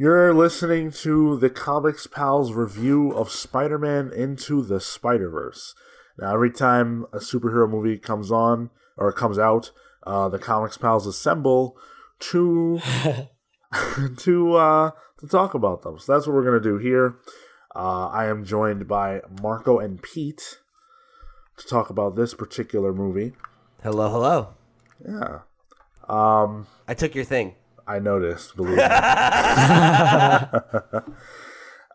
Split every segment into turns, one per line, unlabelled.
You're listening to the Comics Pals review of Spider Man Into the Spider Verse. Now, every time a superhero movie comes on or comes out, uh, the Comics Pals assemble to to uh, to talk about them. So that's what we're gonna do here. Uh, I am joined by Marco and Pete to talk about this particular movie.
Hello, hello.
Yeah, um,
I took your thing.
I noticed. Believe me.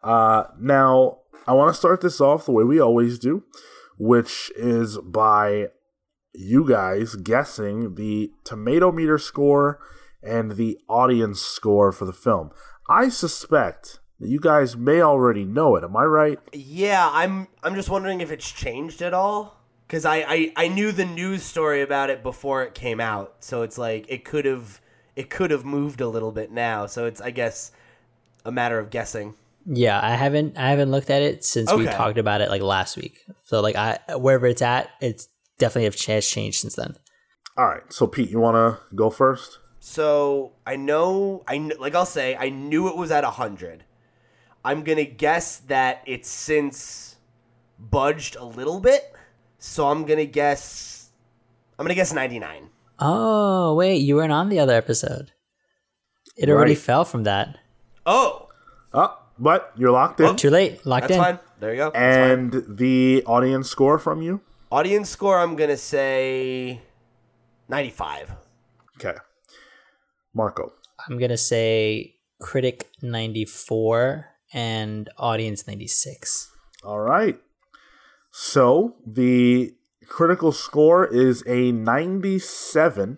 uh, now I want to start this off the way we always do, which is by you guys guessing the tomato meter score and the audience score for the film. I suspect that you guys may already know it. Am I right?
Yeah, I'm. I'm just wondering if it's changed at all. Cause I, I, I knew the news story about it before it came out, so it's like it could have it could have moved a little bit now. So it's I guess a matter of guessing.
Yeah, I haven't I haven't looked at it since we talked about it like last week. So like I wherever it's at, it's definitely have ch- has changed since then.
All right. So Pete, you want to go first?
So I know I kn- like I'll say I knew it was at hundred. I'm gonna guess that it's since budged a little bit. So I'm gonna guess I'm gonna guess ninety nine.
Oh wait, you weren't on the other episode. It already
Right.
fell from that.
Oh,
Oh, but you're locked in.
Too late, locked
that's
in.
fine. There you go. That's fine.
And the audience score from you?
Audience score, I'm gonna say ninety-five.
Okay. Marco.
I'm gonna say critic ninety four and audience ninety six.
All right. So the critical score is a 97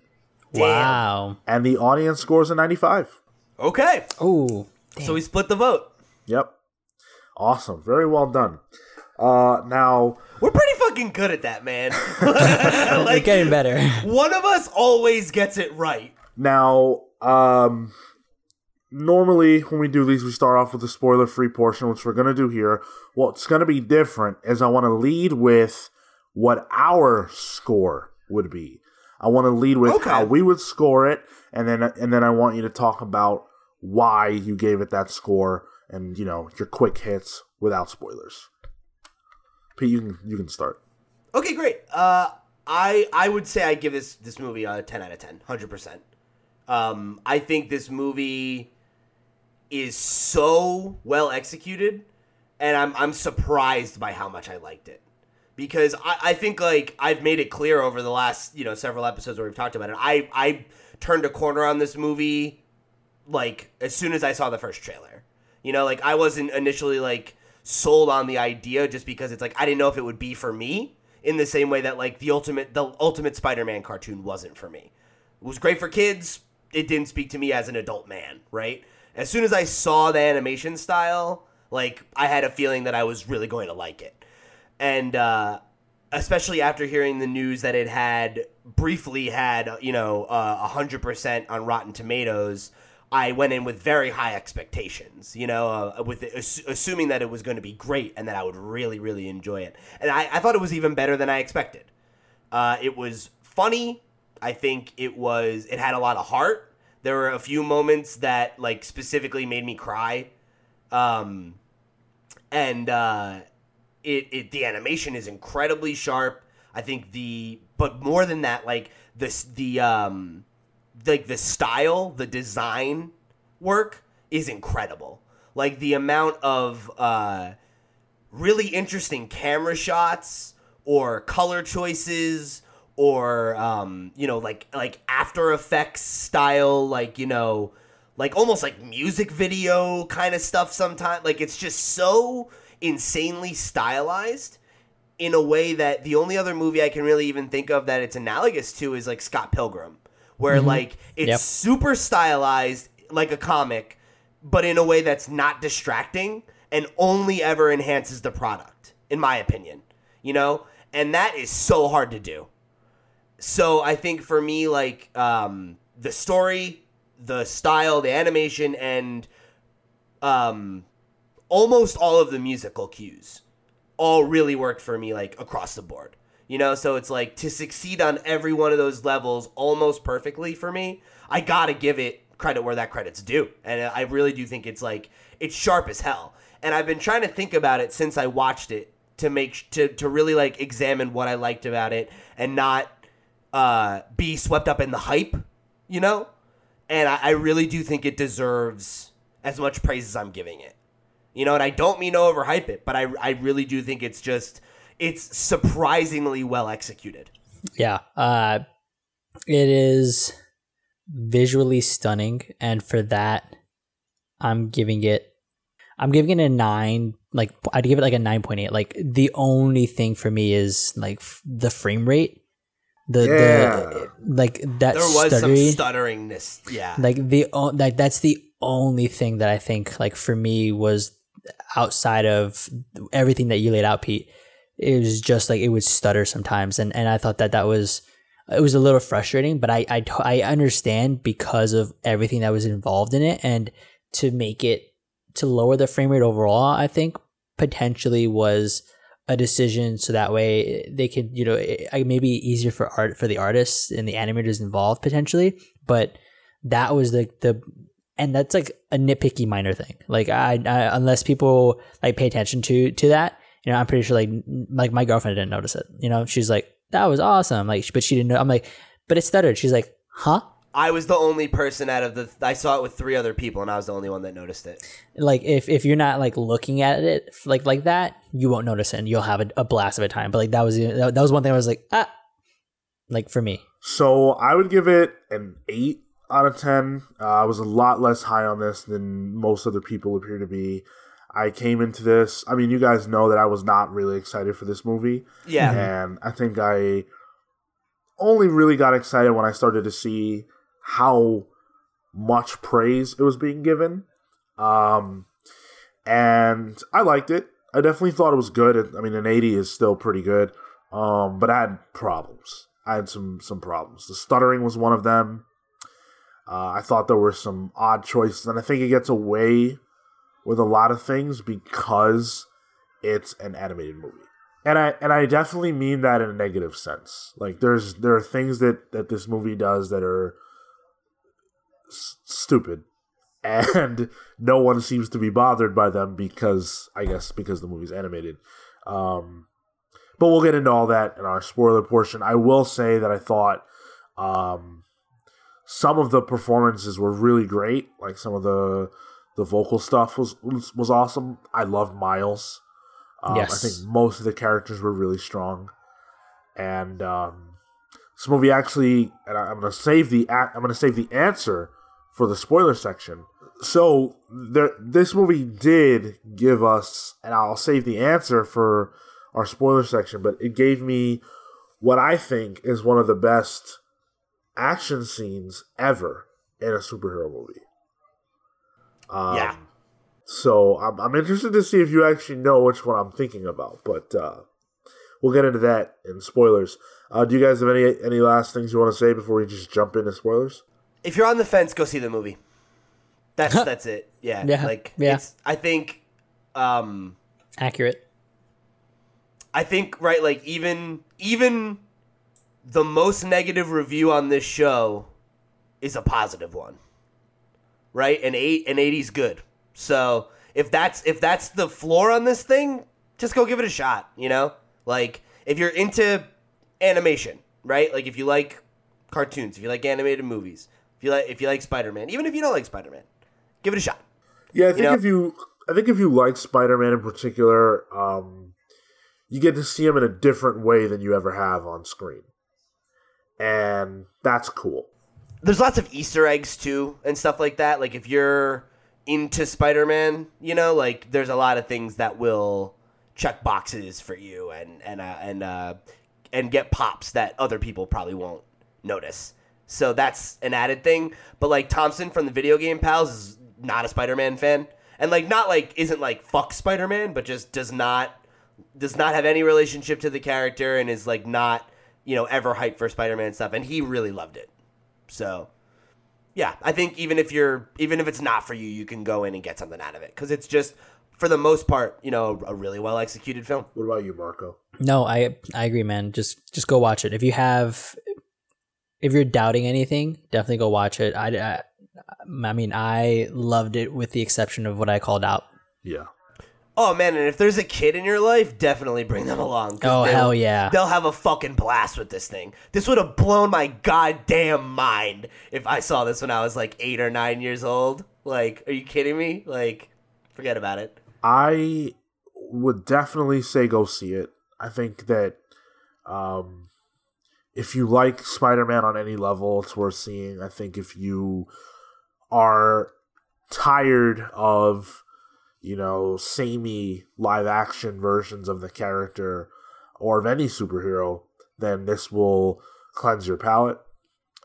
Wow.
and the audience score is a 95.
Okay,
Oh,
so we split the vote.
Yep. Awesome. Very well done. Uh now
We're pretty fucking good at that, man.
like,
like
getting better.
one of us always gets it right.
now um normally when we do these we start off with the spoiler free portion which we're going to do here. What's going to be different is I want to lead with what our score would be. I want to lead with
Okay.
how we would score it and then and then I want you to talk about why you gave it that score and you know your quick hits without spoilers. Pete, you can you can start.
Okay, great. Uh, I I would say I give this this movie a ten out of 10, 100 percent. Um, I think this movie is so well executed, and I'm I'm surprised by how much I liked it. Because I, I think like I've made it clear over the last you know several episodes where we've talked about it. I I turned a corner on this movie like as soon as I saw the first trailer. You know, like I wasn't initially like sold on the idea just because it's like I didn't know if it would be for me in the same way that like the ultimate the ultimate Spider-Man cartoon wasn't for me. It was great for kids. It didn't speak to me as an adult man, right? As soon as I saw the animation style, like I had a feeling that I was really going to like it. And uh especially after hearing the news that it had briefly had you know uh, a hundred percent on Rotten Tomatoes, I went in with very high expectations. You know, uh, with ass- assuming that it was going to be great and that I would really really enjoy it. And I, I thought it was even better than I expected. Uh, it was funny. I think it was. It had a lot of heart. There were a few moments that like specifically made me cry. Um, and uh, it, it the animation is incredibly sharp. I think the but more than that, like this the um like the style, the design work is incredible. Like the amount of uh really interesting camera shots or color choices or um you know like like after effects style like you know like almost like music video kind of stuff sometimes like it's just so insanely stylized in a way that the only other movie I can really even think of that it's analogous to is like Scott Pilgrim where like it's
Yep.
super stylized like a comic but in a way that's not distracting and only ever enhances the product in my opinion you know? And that is so hard to do. So i think for me like um the story the style the animation and um almost all of the musical cues all really worked for me like across the board you know so it's like to succeed on every one of those levels almost perfectly for me i gotta give it credit where that credit's due, and I really do think it's like it's sharp as hell. And I've been trying to think about it since I watched it to make to to really like examine what I liked about it and not uh, be swept up in the hype, you know. And I, I really do think it deserves as much praise as I'm giving it. You know, and I don't mean to overhype it, but I I really do think it's just it's surprisingly well executed.
Yeah. Uh, it is visually stunning, and for that, I'm giving it. I'm giving it a nine. Like I'd give it like a nine point eight. Like the only thing for me is like f- the frame rate. The,
Yeah.
the like that
There was
stuttery,
some stutteringness. Yeah.
like the like that's the only thing that I think like for me was outside of everything that you laid out, Pete. It was just like it would stutter sometimes, and and I thought that that was it was a little frustrating, but I I, I understand because of everything that was involved in it, and to make it to lower the frame rate overall, I think potentially was a decision so that way they could you know it, it easier for art for the artists and the animators involved potentially but that was the the and that's like a nitpicky minor thing. Like I, I unless people like pay attention to to that you know i'm pretty sure like like my girlfriend didn't notice it. You know she's like that was awesome. Like but she didn't know i'm like but it stuttered. She's like huh?
I was the only person out of the. I saw it with three other people, and I was the only one that noticed it.
like if if you're not like looking at it like like that you won't notice it and you'll have a, a blast of a time. But like that was that, that was one thing i was like ah like for me.
So I would give it an eight out of ten. Uh, I was a lot less high on this than most other people appear to be. I came into this. I mean, you guys know that I was not really excited for this movie,
Yeah.
and I think I only really got excited when I started to see how much praise it was being given. Um, and I liked it. I definitely thought it was good. I mean, an 80 is still pretty good. Um, but I had problems. I had some some problems. The stuttering was one of them. Uh, I thought there were some odd choices, and I think it gets away with a lot of things because it's an animated movie. And I and I definitely mean that in a negative sense. Like there's there are things that that this movie does that are s- stupid and no one seems to be bothered by them because I guess because the movie's animated. Um, but we'll get into all that in our spoiler portion. I will say that I thought um, some of the performances were really great. Like some of the the vocal stuff was was, was awesome. I loved Miles. Um,
Yes.
I think most of the characters were really strong, and um, this movie actually. And I- I'm gonna save the I'm gonna save the answer for the spoiler section. So there, this movie did give us, and I'll save the answer for our spoiler section, but it gave me what I think is one of the best action scenes ever in a superhero movie. Um,
Yeah.
So I'm, I'm interested to see if you actually know which one I'm thinking about, but uh, we'll get into that in spoilers. Uh, do you guys have any any last things you want to say before we just jump into spoilers?
If you're on the fence, go see the movie. That's that's it. Yeah.
Yeah,
Like
yeah.
it's. I think. Um.
accurate
I think right. Like even even the most negative review on this show is a positive one. Right. An eight. An eighty's good. So if that's if that's the floor on this thing, just go give it a shot. You know. Like if you're into animation, right? Like if you like cartoons, if you like animated movies, if you like if you like Spider Man, even if you don't like Spider Man, give it a shot.
Yeah, I think
know?
if you I think if you like Spider Man in particular, um, you get to see him in a different way than you ever have on screen, and that's cool.
there's lots of Easter eggs too and stuff like that. Like if you're into Spider-Man, you know, like there's a lot of things that will check boxes for you and and uh, and uh, and get pops that other people probably won't notice. So that's an added thing. But like Thompson from the video game pals is not a Spider-Man fan, and like not like isn't like fuck Spider-Man, but just does not does not have any relationship to the character and is like not you know ever hyped for Spider-Man stuff, and he really loved it. So, yeah, I think even if you're even if it's not for you, you can go in and get something out of it because it's just for the most part, you know, a really well executed film.
What about you, Marco?
No, I I agree, man. Just just go watch it. If you have, if you're doubting anything, definitely go watch it. I, I I mean, I loved it with the exception of what I called out.
Yeah.
Oh man, and if there's a kid in your life, definitely bring them along. 'cause
Oh,
they'll-
hell yeah.
They'll have a fucking blast with this thing. This would have blown my goddamn mind if I saw this when I was like eight or nine years old. Like, are you kidding me? Like, forget about it.
I would definitely say go see it. I think that um, if you like Spider Man on any level, it's worth seeing. I think if you are tired of, you know, samey live action versions of the character or of any superhero, then this will cleanse your palate.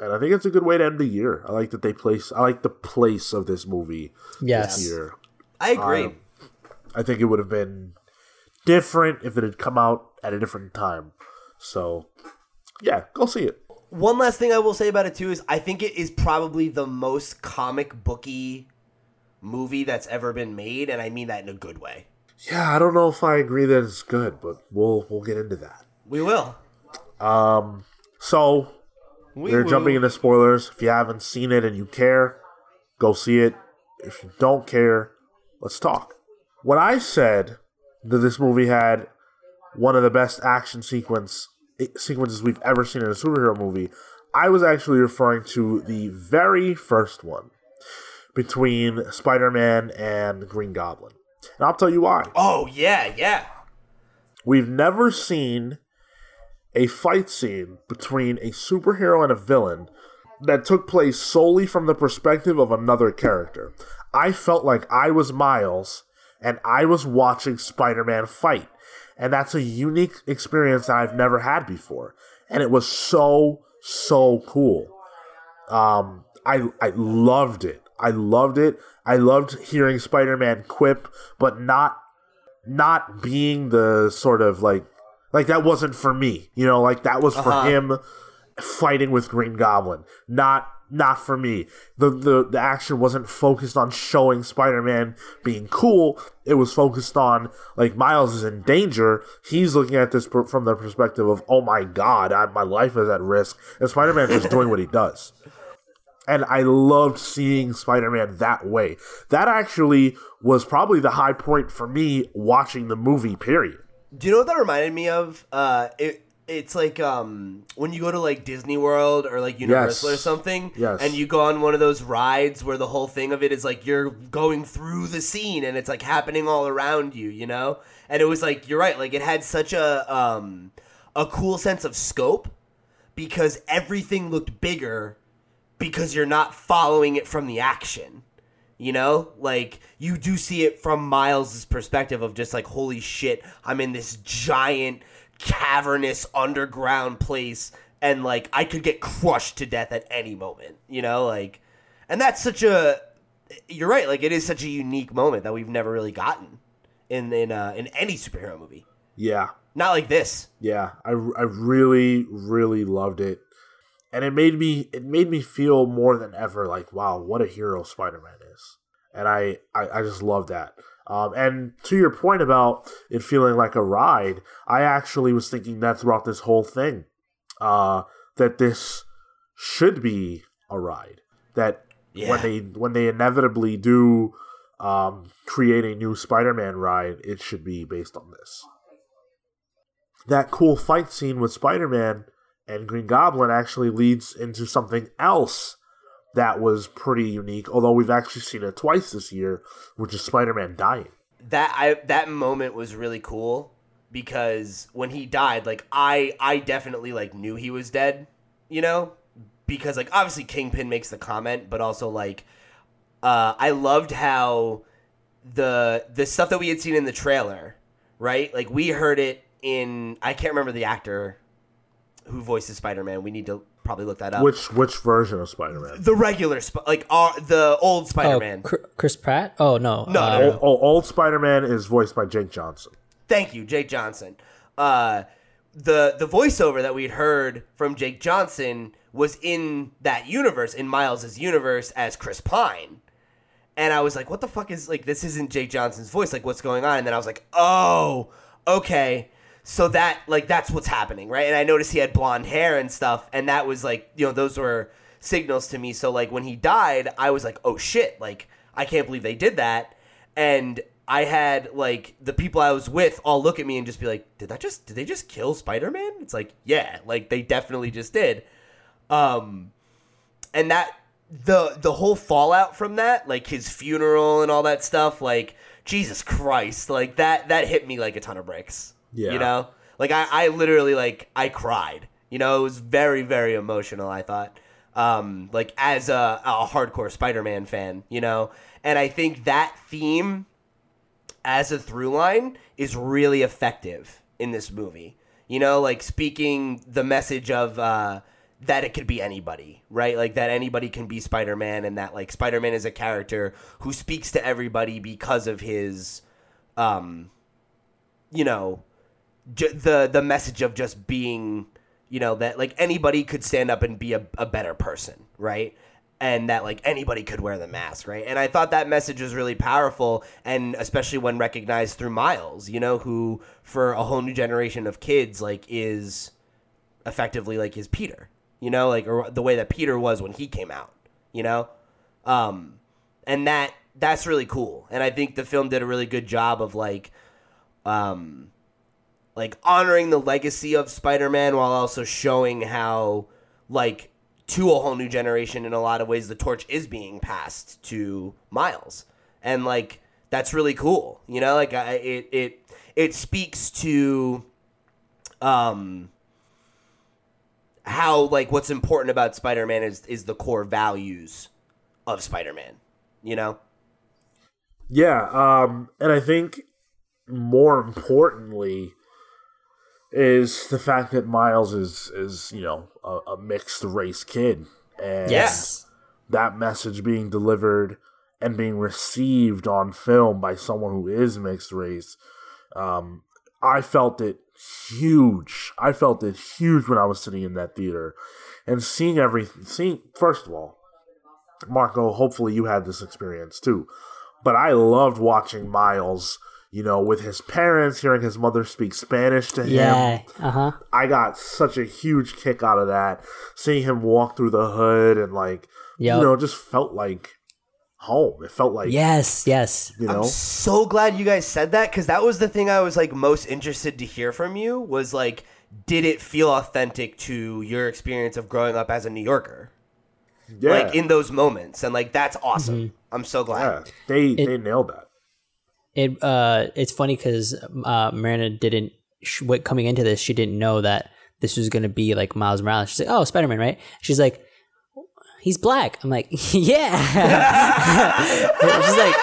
And I think it's a good way to end the year. I like that they place. I like the place of this movie
Yes.
this year.
I agree.
Um, I think it would have been different if it had come out at a different time. So, yeah, go see it.
One last thing I will say about it too is I think it is probably the most comic booky movie that's ever been made, and I mean that in a good way.
Yeah, I don't know if I agree that it's good, but we'll we'll get into that.
We will.
Um, so
We
we're
will.
jumping into spoilers. If you haven't seen it and you care, go see it. If you don't care, let's talk. When I said that this movie had one of the best action sequence sequences we've ever seen in a superhero movie, I was actually referring to the very first one between Spider-Man and Green Goblin. And I'll tell you why.
Oh yeah, yeah.
We've never seen a fight scene between a superhero and a villain that took place solely from the perspective of another character. I felt like I was Miles and I was watching Spider Man fight. And that's a unique experience that I've never had before. And it was so, so cool. Um, I I loved it. I loved it. I loved hearing Spider-Man quip, but not not being the sort of like like that wasn't for me. You know, like that was for
Uh-huh.
him fighting with Green Goblin. Not not for me. The, the the action wasn't focused on showing Spider-Man being cool. It was focused on like Miles is in danger. He's looking at this per- from the perspective of, "Oh my god, I, my life is at risk." And Spider-Man just doing what he does and I loved seeing Spider-Man that way. That actually was probably the high point for me watching the movie. Period.
Do you know what that reminded me of? Uh, it it's like um when you go to like Disney World or like Universal
Yes.
or something,
Yes.
and you go on one of those rides where the whole thing of it is like you're going through the scene and it's like happening all around you, you know. And it was like you're right, like it had such a um a cool sense of scope because everything looked bigger because you're not following it from the action. You know, like you do see it from Miles's perspective of just like, holy shit, I'm in this giant cavernous underground place, and like I could get crushed to death at any moment. You know, like, and that's such a. You're right. Like it is such a unique moment that we've never really gotten in in uh, in any superhero movie.
Yeah,
Not like this.
yeah. I, I really really loved it, and it made me it made me feel more than ever like wow, what a hero Spider-Man is, and I I, I just love that. Um, and to your point about it feeling like a ride, I actually was thinking that throughout this whole thing, uh, that this should be a ride. That
Yeah.
when they when they inevitably do um, create a new Spider-Man ride, it should be based on this. That cool fight scene with Spider-Man and Green Goblin actually leads into something else that was pretty unique. Although we've actually seen it twice this year, which is Spider-Man dying.
that I that moment was really cool because when he died, like I I definitely like knew he was dead, you know, because like obviously Kingpin makes the comment, but also like uh, I loved how the the stuff that we had seen in the trailer, right? Like we heard it in I can't remember the actor who voices Spider Man. We need to probably look that up.
Which which version of Spider-Man?
the regular Sp- like our, the old Spider
Oh,
Man.
Cr- Chris Pratt? Oh no.
No,
uh,
no,
Old, old, old Spider-Man is voiced by Jake Johnson.
Thank you, Jake Johnson. Uh, the the voiceover that we'd heard from Jake Johnson was in that universe, in Miles's universe as Chris Pine. And I was like, what the fuck is like this isn't Jake Johnson's voice, like what's going on? And then I was like, oh, okay. So that like that's what's happening, right? And I noticed he had blonde hair and stuff, and that was like, you know, those were signals to me. So like when he died, I was like, oh shit, like I can't believe they did that. And I had like the people I was with all look at me and just be like, did that just did they just kill Spider Man? It's like yeah, like they definitely just did. Um, and that the the whole fallout from that, like his funeral and all that stuff, like Jesus Christ, like that that hit me like a ton of bricks.
Yeah.
you know, like I I literally like I cried. You know, it was very very emotional. I thought, um, like as a, a hardcore Spider Man fan, you know, and I think that theme as a through line is really effective in this movie. You know, like speaking the message of uh, that it could be anybody, right? Like that anybody can be Spider Man, and that like Spider Man is a character who speaks to everybody because of his, um, you know, j- the the message of just being, you know, that like anybody could stand up and be a, a better person, right? and that like anybody could wear the mask, right? And I thought that message was really powerful, and especially when recognized through Miles, you know, who for a whole new generation of kids like is effectively like his Peter, you know, like or the way that Peter was when he came out, you know, um, and that that's really cool, and I think the film did a really good job of like, um, like honoring the legacy of Spider-Man while also showing how like to a whole new generation in a lot of ways the torch is being passed to miles. And like that's really cool you know? Like I, it it it speaks to um how like what's important about spider-man is is the core values of spider-man you know?
Yeah, um, and I think more importantly is the fact that Miles is is you know a, a mixed race kid, and
Yes.
that message being delivered and being received on film by someone who is mixed race, um, I felt it huge. I felt it huge when I was sitting in that theater and seeing everything. Seeing first of all, Marco, hopefully you had this experience too. But I loved watching Miles, you know, with his parents, hearing his mother speak Spanish to him.
Yeah. Uh huh.
I got such a huge kick out of that. Seeing him walk through the hood and like,
Yep.
you know, just felt like home. It felt like,
Yes. Yes.
you know,
I'm so glad you guys said that because that was the thing I was like most interested to hear from you was like, did it feel authentic to your experience of growing up as a New Yorker?
yeah,
Like in those moments, and like that's awesome. I'm so glad.
yeah, they they nailed that.
It uh, it's funny because uh, Marina didn't sh- what, coming into this. She didn't know that this was gonna be like Miles Morales. She's like, "Oh, Spider Man, right?" She's like, "He's black." I'm like, "Yeah." She's like,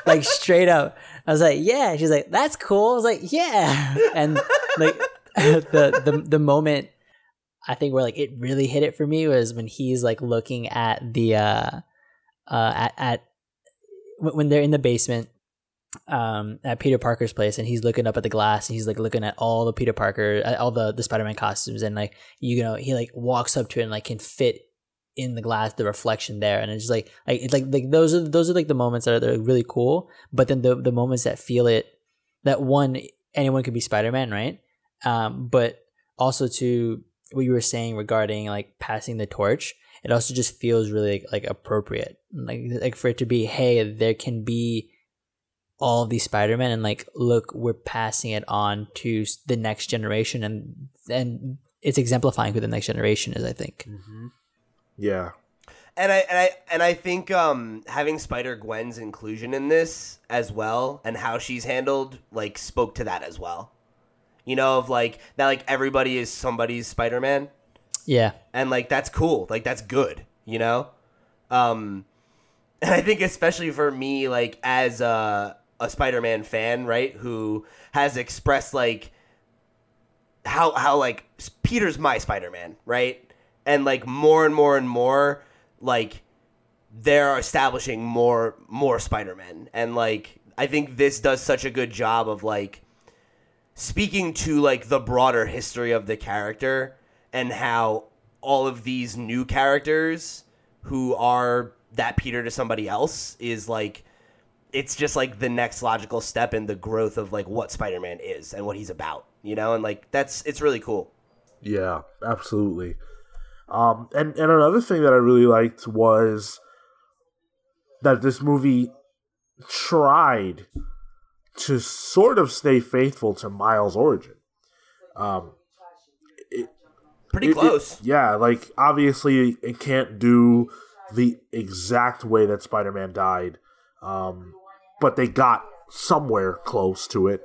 like straight up. I was like, "Yeah." She's like, "That's cool." I was like, "Yeah," and like the the the moment I think where like it really hit it for me was when he's like looking at the uh uh at, at when they're in the basement um at Peter Parker's place and he's looking up at the glass and he's like looking at all the Peter Parker all the the Spider-Man costumes and like you know he like walks up to it and like can fit in the glass the reflection there. And it's just like like it's like like those are those are like the moments that are, are really cool but then the the moments that feel it that one anyone could be Spider-Man right? Um but also to what you were saying regarding like passing the torch it also just feels really like, appropriate like like for it to be hey there can be all these spider-man and like look we're passing it on to the next generation and and it's exemplifying who the next generation is i think
Yeah,
And I and I and I think um, having Spider Gwen's inclusion in this as well, and how she's handled, like spoke to that as well. You know, of like that, like everybody is somebody's Spider Man.
Yeah.
And like that's cool. Like that's good you know? Um and i think especially for me like as a a spider-man fan right who has expressed like how how like peter's my spider-man right? And like more and more and more like they're establishing more more spider-men and like i think this does such a good job of like speaking to like the broader history of the character and how all of these new characters who are that Peter to somebody else is like it's just like the next logical step in the growth of like what Spider-Man is and what he's about, you know? And like that's it's really cool.
Yeah, absolutely. Um, and and another thing that I really liked was that this movie tried to sort of stay faithful to Miles' origin. Um,
Pretty
it- it-
close.
yeah, like obviously it can't do the exact way that Spider-Man died, um, but they got somewhere close to it.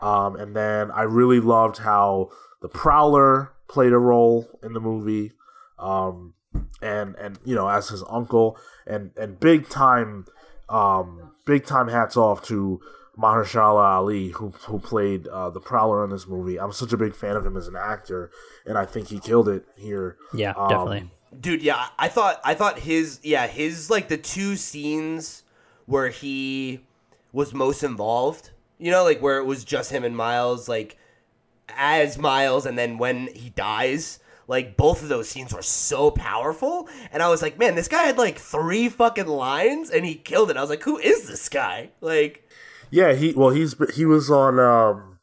Um, and then I really loved how the Prowler played a role in the movie, um, and and you know as his uncle, and and big time, um, big time hats off to Mahershala Ali who who played uh, the Prowler in this movie. I'm such a big fan of him as an actor, and I think he killed it here.
Yeah,
Um,
definitely.
Dude, yeah, I thought I thought his yeah, his like the two scenes where he was most involved, you know, like where it was just him and Miles, like as Miles and then when he dies, like both of those scenes were so powerful and I was like, man, this guy had like three fucking lines and he killed it. I was like, who is this guy? Like
Yeah, he well he's he was on um,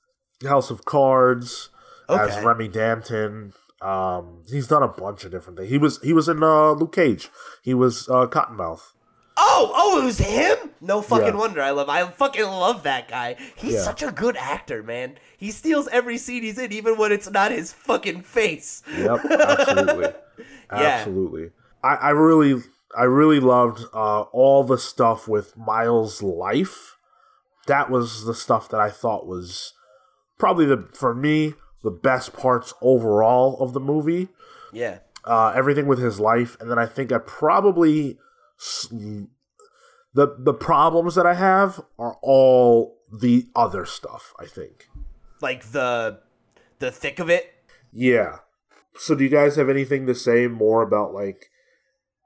House of Cards as Remy Danton. Um, he's done a bunch of different things. He was he was in uh, Luke Cage. He was uh, Cottonmouth.
Oh, oh, it was him? No fucking
Yeah.
wonder. I love I fucking love that guy. He's
Yeah.
such a good actor, man. He steals every scene he's in, even when it's not his fucking face.
Yep, absolutely, absolutely. I, I really I really loved uh, all the stuff with Miles' life. That was the stuff that I thought was probably the for me the best parts overall of the movie.
Yeah.
uh, everything with his life, and then I think I probably the the problems that I have are all the other stuff. I think.
Like the the thick of it.
Yeah. So, do you guys have anything to say more about like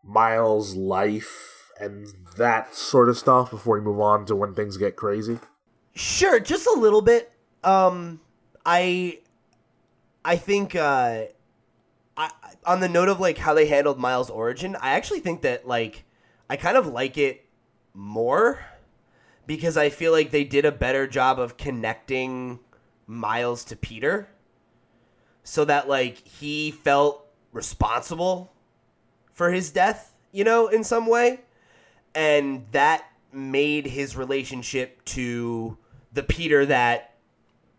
Miles' life and that sort of stuff before we move on to when things get crazy?
Sure, just a little bit. Um I I think uh I on the note of like how they handled Miles' origin, I actually think that like I kind of like it more because I feel like they did a better job of connecting Miles to Peter so that like he felt responsible for his death, you know, in some way. And that made his relationship to the Peter that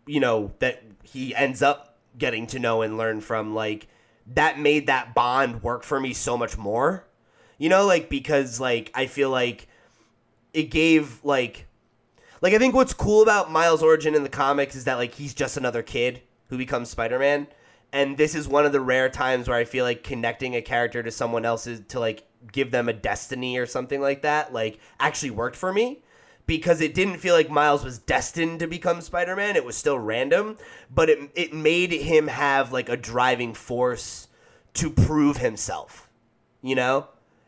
you know that he ends up getting to know and learn from like that made that bond work for me so much more. You know, like because like I feel like it gave like like I think what's cool about Miles' origin in the comics is that like he's just another kid who becomes Spider-Man. And this is one of the rare times where I feel like connecting a character to someone else's to like give them a destiny or something like that like actually worked for me because it didn't feel like Miles was destined to become Spider-Man. It was still random, but it it made him have like a driving force to prove himself. You know?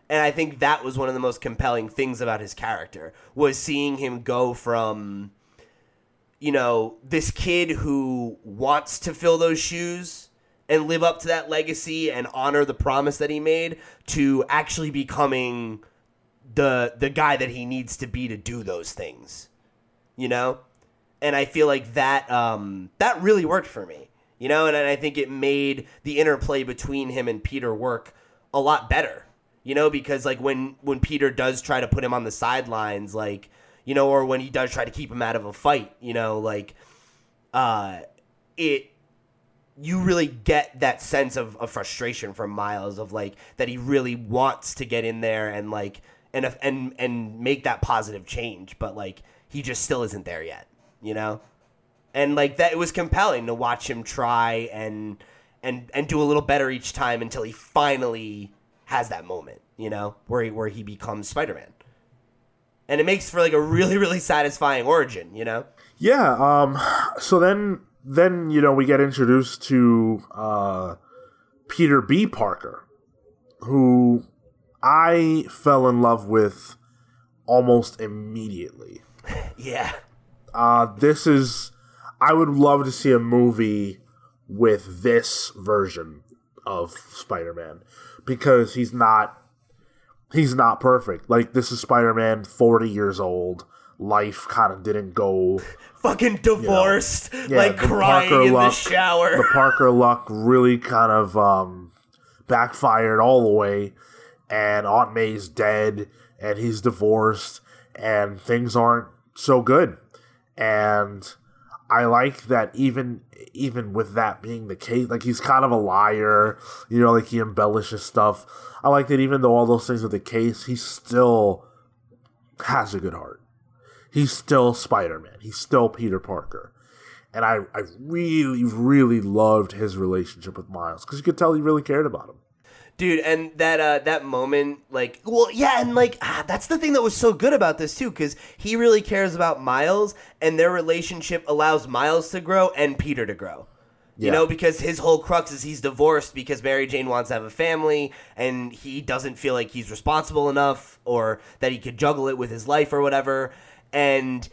And I think that was one of the most compelling things about his character was seeing him go from you know, this kid who wants to fill those shoes and live up to that legacy and honor the promise that he made to actually becoming the the guy that he needs to be to do those things. You know? And I feel like that um that really worked for me. You know, and, and I think it made the interplay between him and Peter work a lot better. You know, because like when when Peter does try to put him on the sidelines like you know, or when he does try to keep him out of a fight, you know, like uh it you really get that sense of, of frustration from Miles of like that he really wants to get in there and like and and and make that positive change, but like he just still isn't there yet, you know? And like that it was compelling to watch him try and and and do a little better each time until he finally has that moment, you know, where he where he becomes Spider-Man. And it makes for like a really really satisfying origin, you know?
Yeah. Um. So then, then you know, we get introduced to uh, Peter B. Parker, who I fell in love with almost immediately.
Yeah.
Uh, this is. I would love to see a movie with this version of Spider-Man because he's not. He's not perfect. Like this is Spider-Man, forty years old. life kind of didn't go.
Fucking divorced,
Yeah,
like crying
Parker
in the shower.
The Parker luck really kind of um, backfired all the way, and Aunt May's dead, and he's divorced, and things aren't so good. And I like that even even with that being the case, like he's kind of a liar, you know, like he embellishes stuff. I like that even though all those things are the case, he still has a good heart. He's still Spider Man. He's still Peter Parker. And I, I really, really loved his relationship with Miles because you could tell he really cared about him.
dude and that uh that moment like well yeah and like ah, that's the thing that was so good about this too because he really cares about miles and their relationship allows miles to grow and peter to grow you know because his whole crux is he's divorced because mary jane wants to have a family and he doesn't feel like he's responsible enough or that he could juggle it with his life or whatever and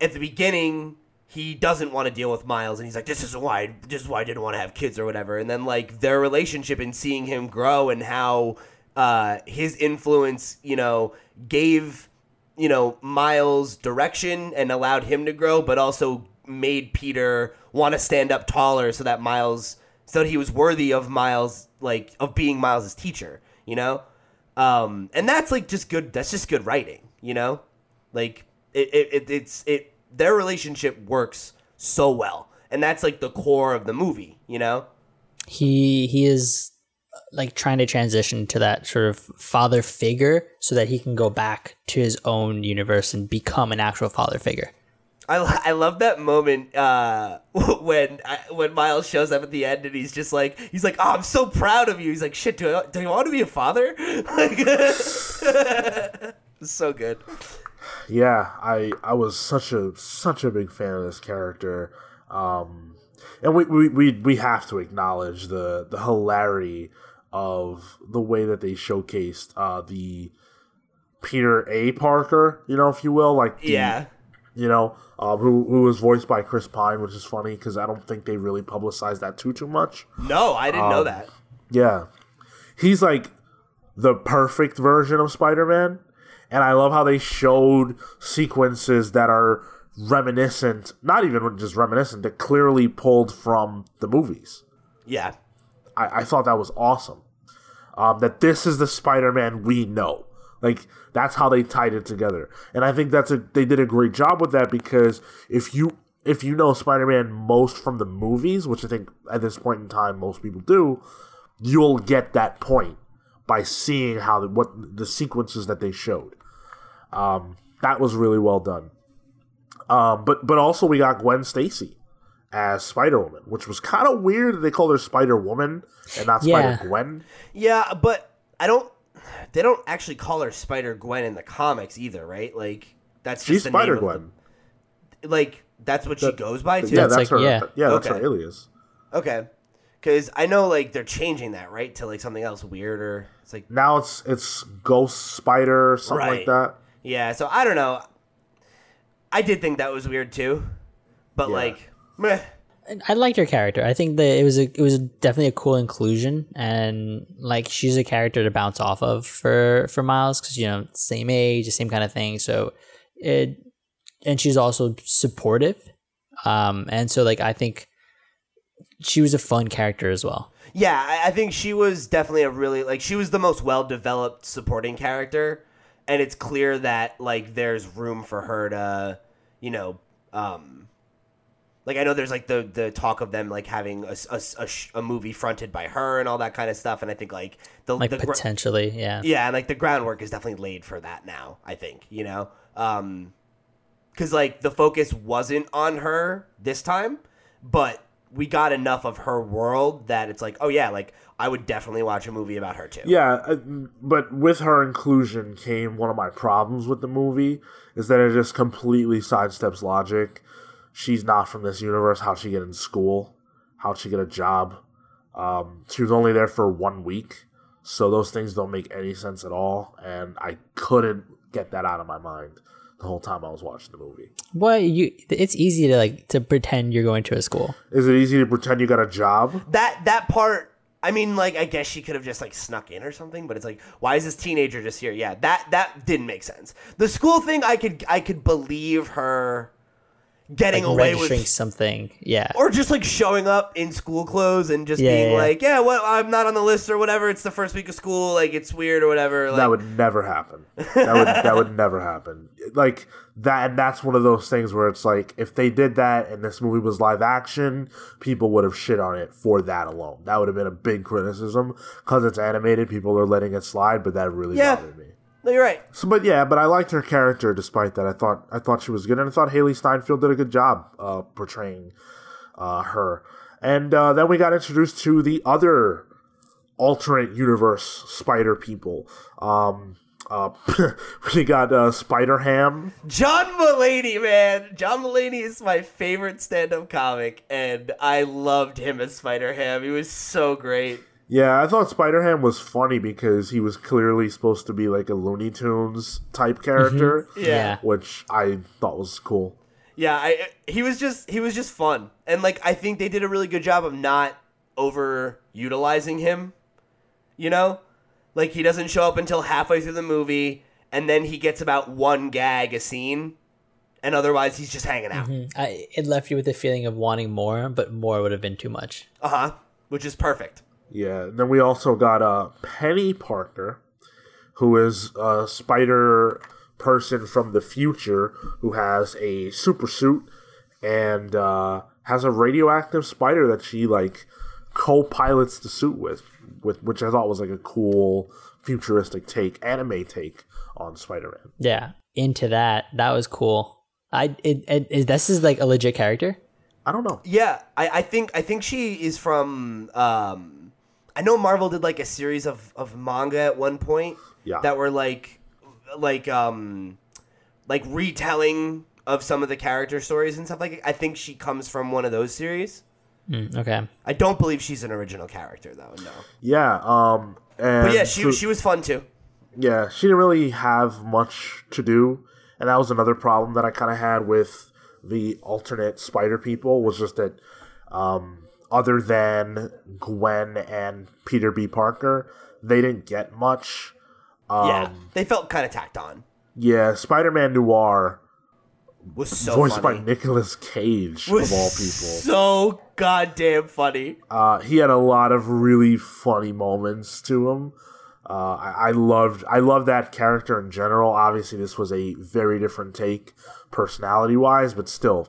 at the beginning he doesn't want to deal with Miles and he's like this is why this is why I didn't want to have kids or whatever. And then like their relationship and seeing him grow and how uh his influence you know gave you know Miles direction and allowed him to grow but also made Peter want to stand up taller so that Miles so that he was worthy of Miles like of being Miles's teacher you know? Um and that's like just good that's just good writing you know? Like it, it, it it's it their relationship works so well. And that's like the core of the movie you know?
He he is uh, like trying to transition to that sort of father figure so that he can go back to his own universe and become an actual father figure.
I, I love that moment uh, when when Miles shows up at the end and he's just like he's like oh I'm so proud of you. He's like shit do I, do you want to be a father? Like so good
yeah, I I was such a such a big fan of this character, um, and we, we we we have to acknowledge the the hilarity of the way that they showcased uh, the Peter A. Parker, you know, if you will, like the,
yeah
you know, um, who who was voiced by Chris Pine, which is funny because I don't think they really publicized that too too much.
no I didn't know
Um,
that
Yeah. He's like the perfect version of Spider Man. And I love how they showed sequences that are reminiscent, not even just reminiscent, that clearly pulled from the movies.
yeah
I, I thought that was awesome. Um, that this is the Spider Man we know. Like that's how they tied it together. And I think that's a they did a great job with that because if you if you know Spider Man most from the movies, which I think at this point in time most people do, you'll get that point by seeing how the, what the sequences that they showed. Um, that was really well done. Um, but but also we got Gwen Stacy as Spider Woman, which was kind of weird. They called her Spider Woman and not
Yeah.
Spider Gwen.
Yeah, but I don't. They don't actually call her Spider Gwen in the comics either, right? Like that's
She's
just
Spider Gwen.
like that's what she goes by too.
Yeah,
That's
that's
like-
her.
yeah.
Yeah, that's
Okay.
her alias.
Okay, because I know like they're changing that right to like something else weirder. It's like
Now it's it's Ghost Spider, something
Right.
like that.
Yeah. So I don't know. I did think that was weird too, but
Yeah.
like, meh.
I liked her character. I think that it was a it was definitely a cool inclusion, and like she's a character to bounce off of for for Miles because you know same age, the same kind of thing. So it and she's also supportive, um, and so like I think she was a fun character as well.
Yeah, I, I think she was definitely a really like she was the most well developed supporting character, and it's clear that like there's room for her to, you know, um, like I know there's like the the talk of them like having a a a sh- a movie fronted by her and all that kind of stuff, and I think like the
Like
the gr-
potentially, yeah.
yeah, and like the groundwork is definitely laid for that now. I think you know, um, because like the focus wasn't on her this time, but we got enough of her world that it's like, oh yeah, like I would definitely watch a movie about her too.
Yeah, uh, but with her inclusion came one of my problems with the movie is that it just completely sidesteps logic. She's not from this universe. How'd she get in school? How'd she get a job? Um, she was only there for one week, so those things don't make any sense at all, and I couldn't get that out of my mind the whole time I was watching the movie.
Well, you it's easy to like to pretend you're going to a school.
Is it easy to pretend you got a job?
That that part I mean, like, I guess she could have just like snuck in or something, but it's like, why is this teenager just here? Yeah, that that didn't make sense. The school thing, I could I could believe her getting
like
away
registering
with,
something. Yeah.
or just like showing up in school clothes and just
Yeah,
being
yeah, yeah.
like, yeah, well, I'm not on the list or whatever. It's the first week of school, like it's weird or whatever. Like,
that would never happen. That would that would never happen. Like that, and that's one of those things where it's like if they did that and this movie was live action, people would have shit on it for that alone. That would have been a big criticism because it's animated. People are letting it slide, but that really
Yeah.
bothered me.
No, you're right.
So, but yeah, but I liked her character despite that. I thought I thought she was good, and I thought Hailee Steinfeld did a good job uh, portraying uh, her. And uh, then we got introduced to the other alternate universe spider people. Um, uh, we got uh, Spider Ham.
John Mulaney, man. John Mulaney is my favorite stand-up comic, and I loved him as Spider Ham. He was so great.
Yeah, I thought Spider Ham was funny because he was clearly supposed to be like a Looney Tunes type character,
Yeah.
Yeah.
which I thought was cool.
Yeah, I he was just he was just fun. And like I think they did a really good job of not over utilizing him. You know? Like he doesn't show up until halfway through the movie and then he gets about one gag a scene and otherwise he's just hanging out.
I, it left you with the feeling of wanting more, but more would have been too much.
Uh-huh. Which is perfect.
Yeah. Then we also got uh, Penny Parker, who is a spider person from the future who has a super suit and uh, has a radioactive spider that she like co-pilots the suit with, with which I thought was like a cool futuristic take, anime take on Spider-Man.
Yeah. Into that. That was cool. I it, it, it this is like a legit character.
I don't know.
Yeah, I, I think I think she is from um I know Marvel did like a series of, of manga at one point
Yeah.
that were like like um like retelling of some of the character stories and stuff like I think she comes from one of those series.
Mm, okay.
I don't believe she's an original character though, no.
Yeah. Um. And
But yeah, she
so-
she was fun too.
Yeah, she didn't really have much to do, and that was another problem that I kind of had with the alternate Spider people was just that, um, other than Gwen and Peter B. Parker, they didn't get much. Um,
yeah. They felt kind of tacked on.
yeah, Spider-Man Noir,
Was so
voiced
funny.
by Nicolas Cage
was
of all people.
So goddamn funny.
Uh, he had a lot of really funny moments to him. Uh, I, I loved I loved that character in general. Obviously, this was a very different take, personality wise, but still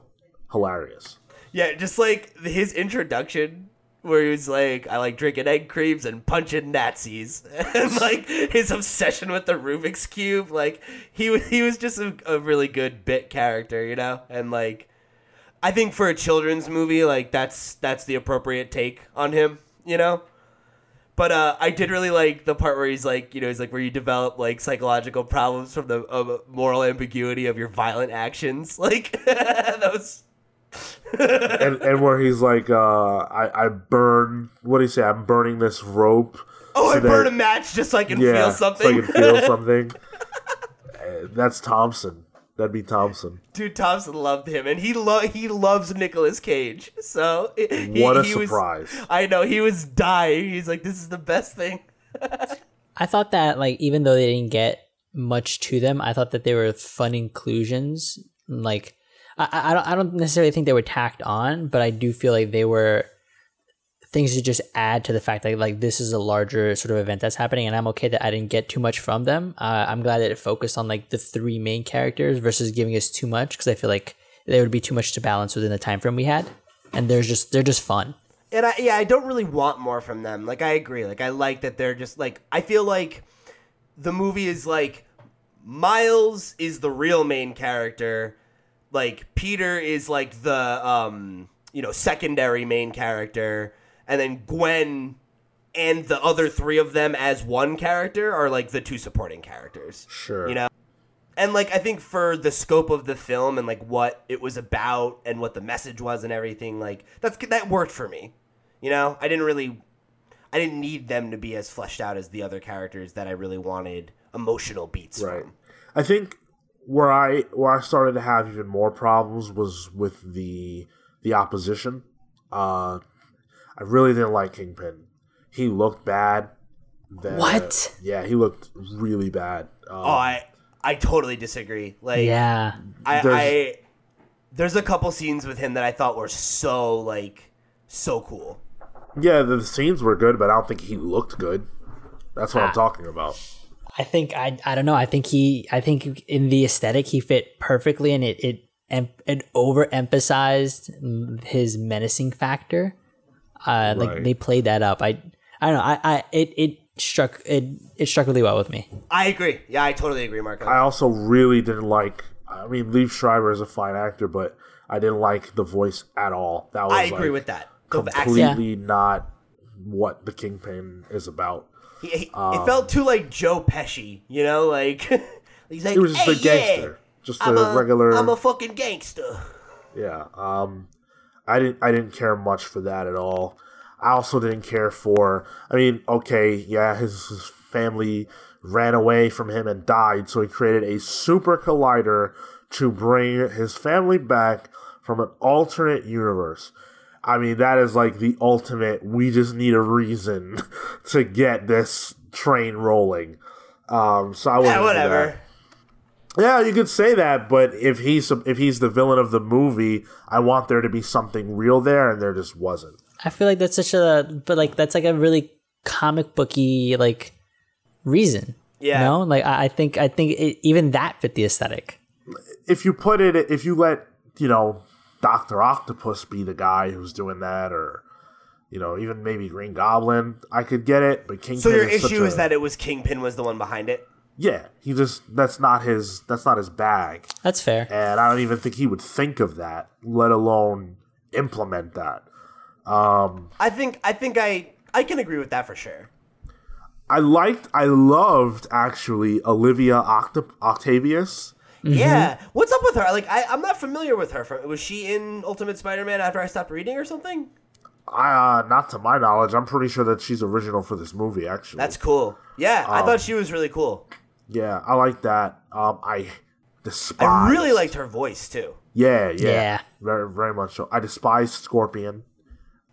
hilarious.
Yeah, just like his introduction where he was like, I like drinking egg creams and punching Nazis. and like his obsession with the Rubik's Cube. Like he was he was just a, a really good bit character, you know? And like I think for a children's movie, like that's that's the appropriate take on him, you know? But uh, I did really like the part where he's like, you know, he's like where you develop like psychological problems from the uh, moral ambiguity of your violent actions. Like that was
and and where he's like, uh, I I burn. What do you say? I'm burning this rope.
Oh,
so
I burn a match just so I can
yeah,
feel
So I can feel something. Uh, That's Thompson. That'd be Thompson.
Dude, Thompson loved him, and he lo- he loves Nicolas Cage. So he,
What a
he was-
surprise.
I know he was dying. He's like, "This is the best thing."
I thought that like even though they didn't get much to them, I thought that they were fun inclusions. Like I, I don't I don't necessarily think they were tacked on, but I do feel like they were things to just add to the fact that like this is a larger sort of event that's happening, and I'm okay that I didn't get too much from them. Uh, I'm glad that it focused on like the three main characters versus giving us too much because I feel like there would be too much to balance within the time frame we had, and there's just they're just fun.
And I yeah, I don't really want more from them. Like I agree. Like I like that they're just like I feel like the movie is like Miles is the real main character. Like Peter is like the um you know secondary main character, and then Gwen and the other three of them as one character are like the two supporting characters.
Sure.
You know? And like I think for the scope of the film and like what it was about and what the message was and everything, like that's that worked for me. You know, I didn't really I didn't need them to be as fleshed out as the other characters that I really wanted emotional beats
Right.
from.
I think where I where I started to have even more problems was with the the opposition. Uh, I really didn't like Kingpin. he looked bad. That-
What?
Yeah, he looked really bad. Um,
Oh, I I totally disagree. Like,
Yeah.
I,
There's-
I there's a couple scenes with him that I thought were so like so cool.
yeah, the, the scenes were good, but I don't think he looked good. That's what
Ah.
I'm talking about.
I think I I don't know. I think he I think in the aesthetic he fit perfectly, and it it em- it overemphasized his menacing factor. Uh, like
Right.
they played that up. I I don't know. I, I it it struck it it struck really well with me.
I agree. Yeah, I totally agree, Marco.
I also really didn't like. I mean, Liev Schreiber is a fine actor, but I didn't like the voice at all. That was
I agree
like,
with that. The accent,
completely not what the Kingpin is about.
He, he- it felt too like Joe Pesci, you know, like he's like
He was just
hey,
a gangster,
yeah,
just a,
a
regular.
I'm a fucking gangster.
Yeah. Um, I didn't. I didn't care much for that at all. I also didn't care for. I mean, okay, yeah, his, his family ran away from him and died, so he created a super collider to bring his family back from an alternate universe. I mean, that is like the ultimate. We just need a reason to get this train rolling. Um, so I wasn't
Yeah, whatever.
Yeah, you could say that, but if he's if he's the villain of the movie, I want there to be something real there, and there just wasn't.
I feel like that's such a but like that's like a really comic booky like reason.
Yeah.
You know? Like I, I think I think it, even that fit the aesthetic.
If you put it, if you let you know Doctor Octopus be the guy who's doing that, or you know even maybe Green Goblin, I could get it. But Kingpin.
So your
is such
issue
a-
is that it was Kingpin was the one behind it.
yeah, he just that's not his that's not his bag,
That's fair.
and I don't even think he would think of that, let alone implement that.
Um, I think I think I I can agree with that for sure.
I liked, I loved actually Olivia Octa- Octavius.
Yeah, what's up with her? Like I I'm not familiar with her. From was she in Ultimate Spider-Man after I stopped reading or something?
I, uh, not to my knowledge, I'm pretty sure that she's original for this movie. Actually,
That's cool. Yeah, I
Um,
thought she was really cool.
yeah, I like that. Um, I despise.
I really liked her voice too.
Yeah, yeah,
Yeah.
very, very much so. I despise Scorpion.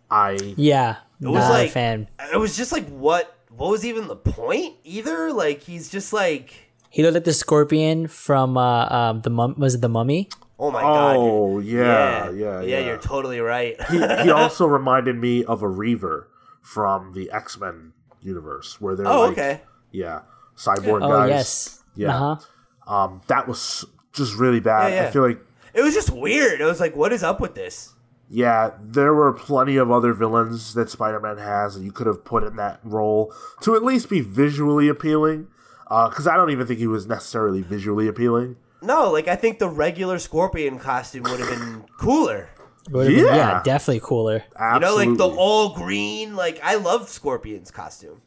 I
Yeah.
It was
not
like
a fan.
It was just like what what was even the point either? Like he's just like
He looked like the scorpion from uh um the mum was it the mummy?
oh my god.
oh
you're-
yeah, yeah, yeah.
yeah, you're totally right.
he, he also reminded me of a Reaver from the X Men universe, where they're
oh,
like,
okay.
yeah, cyborg
Oh
guys.
yes.
Yeah.
Uh-huh.
Um, that was just really bad.
Yeah, yeah.
I feel like
It was just weird. It was like, what is up with this?
Yeah, there were plenty of other villains that Spider Man has that you could have put in that role to at least be visually appealing. Because I don't even think he was necessarily visually appealing.
No, like I think the regular Scorpion costume would have been cooler.
Would've been-
Yeah.
yeah, definitely cooler.
You know, like the all green. Like I love Scorpion's costume.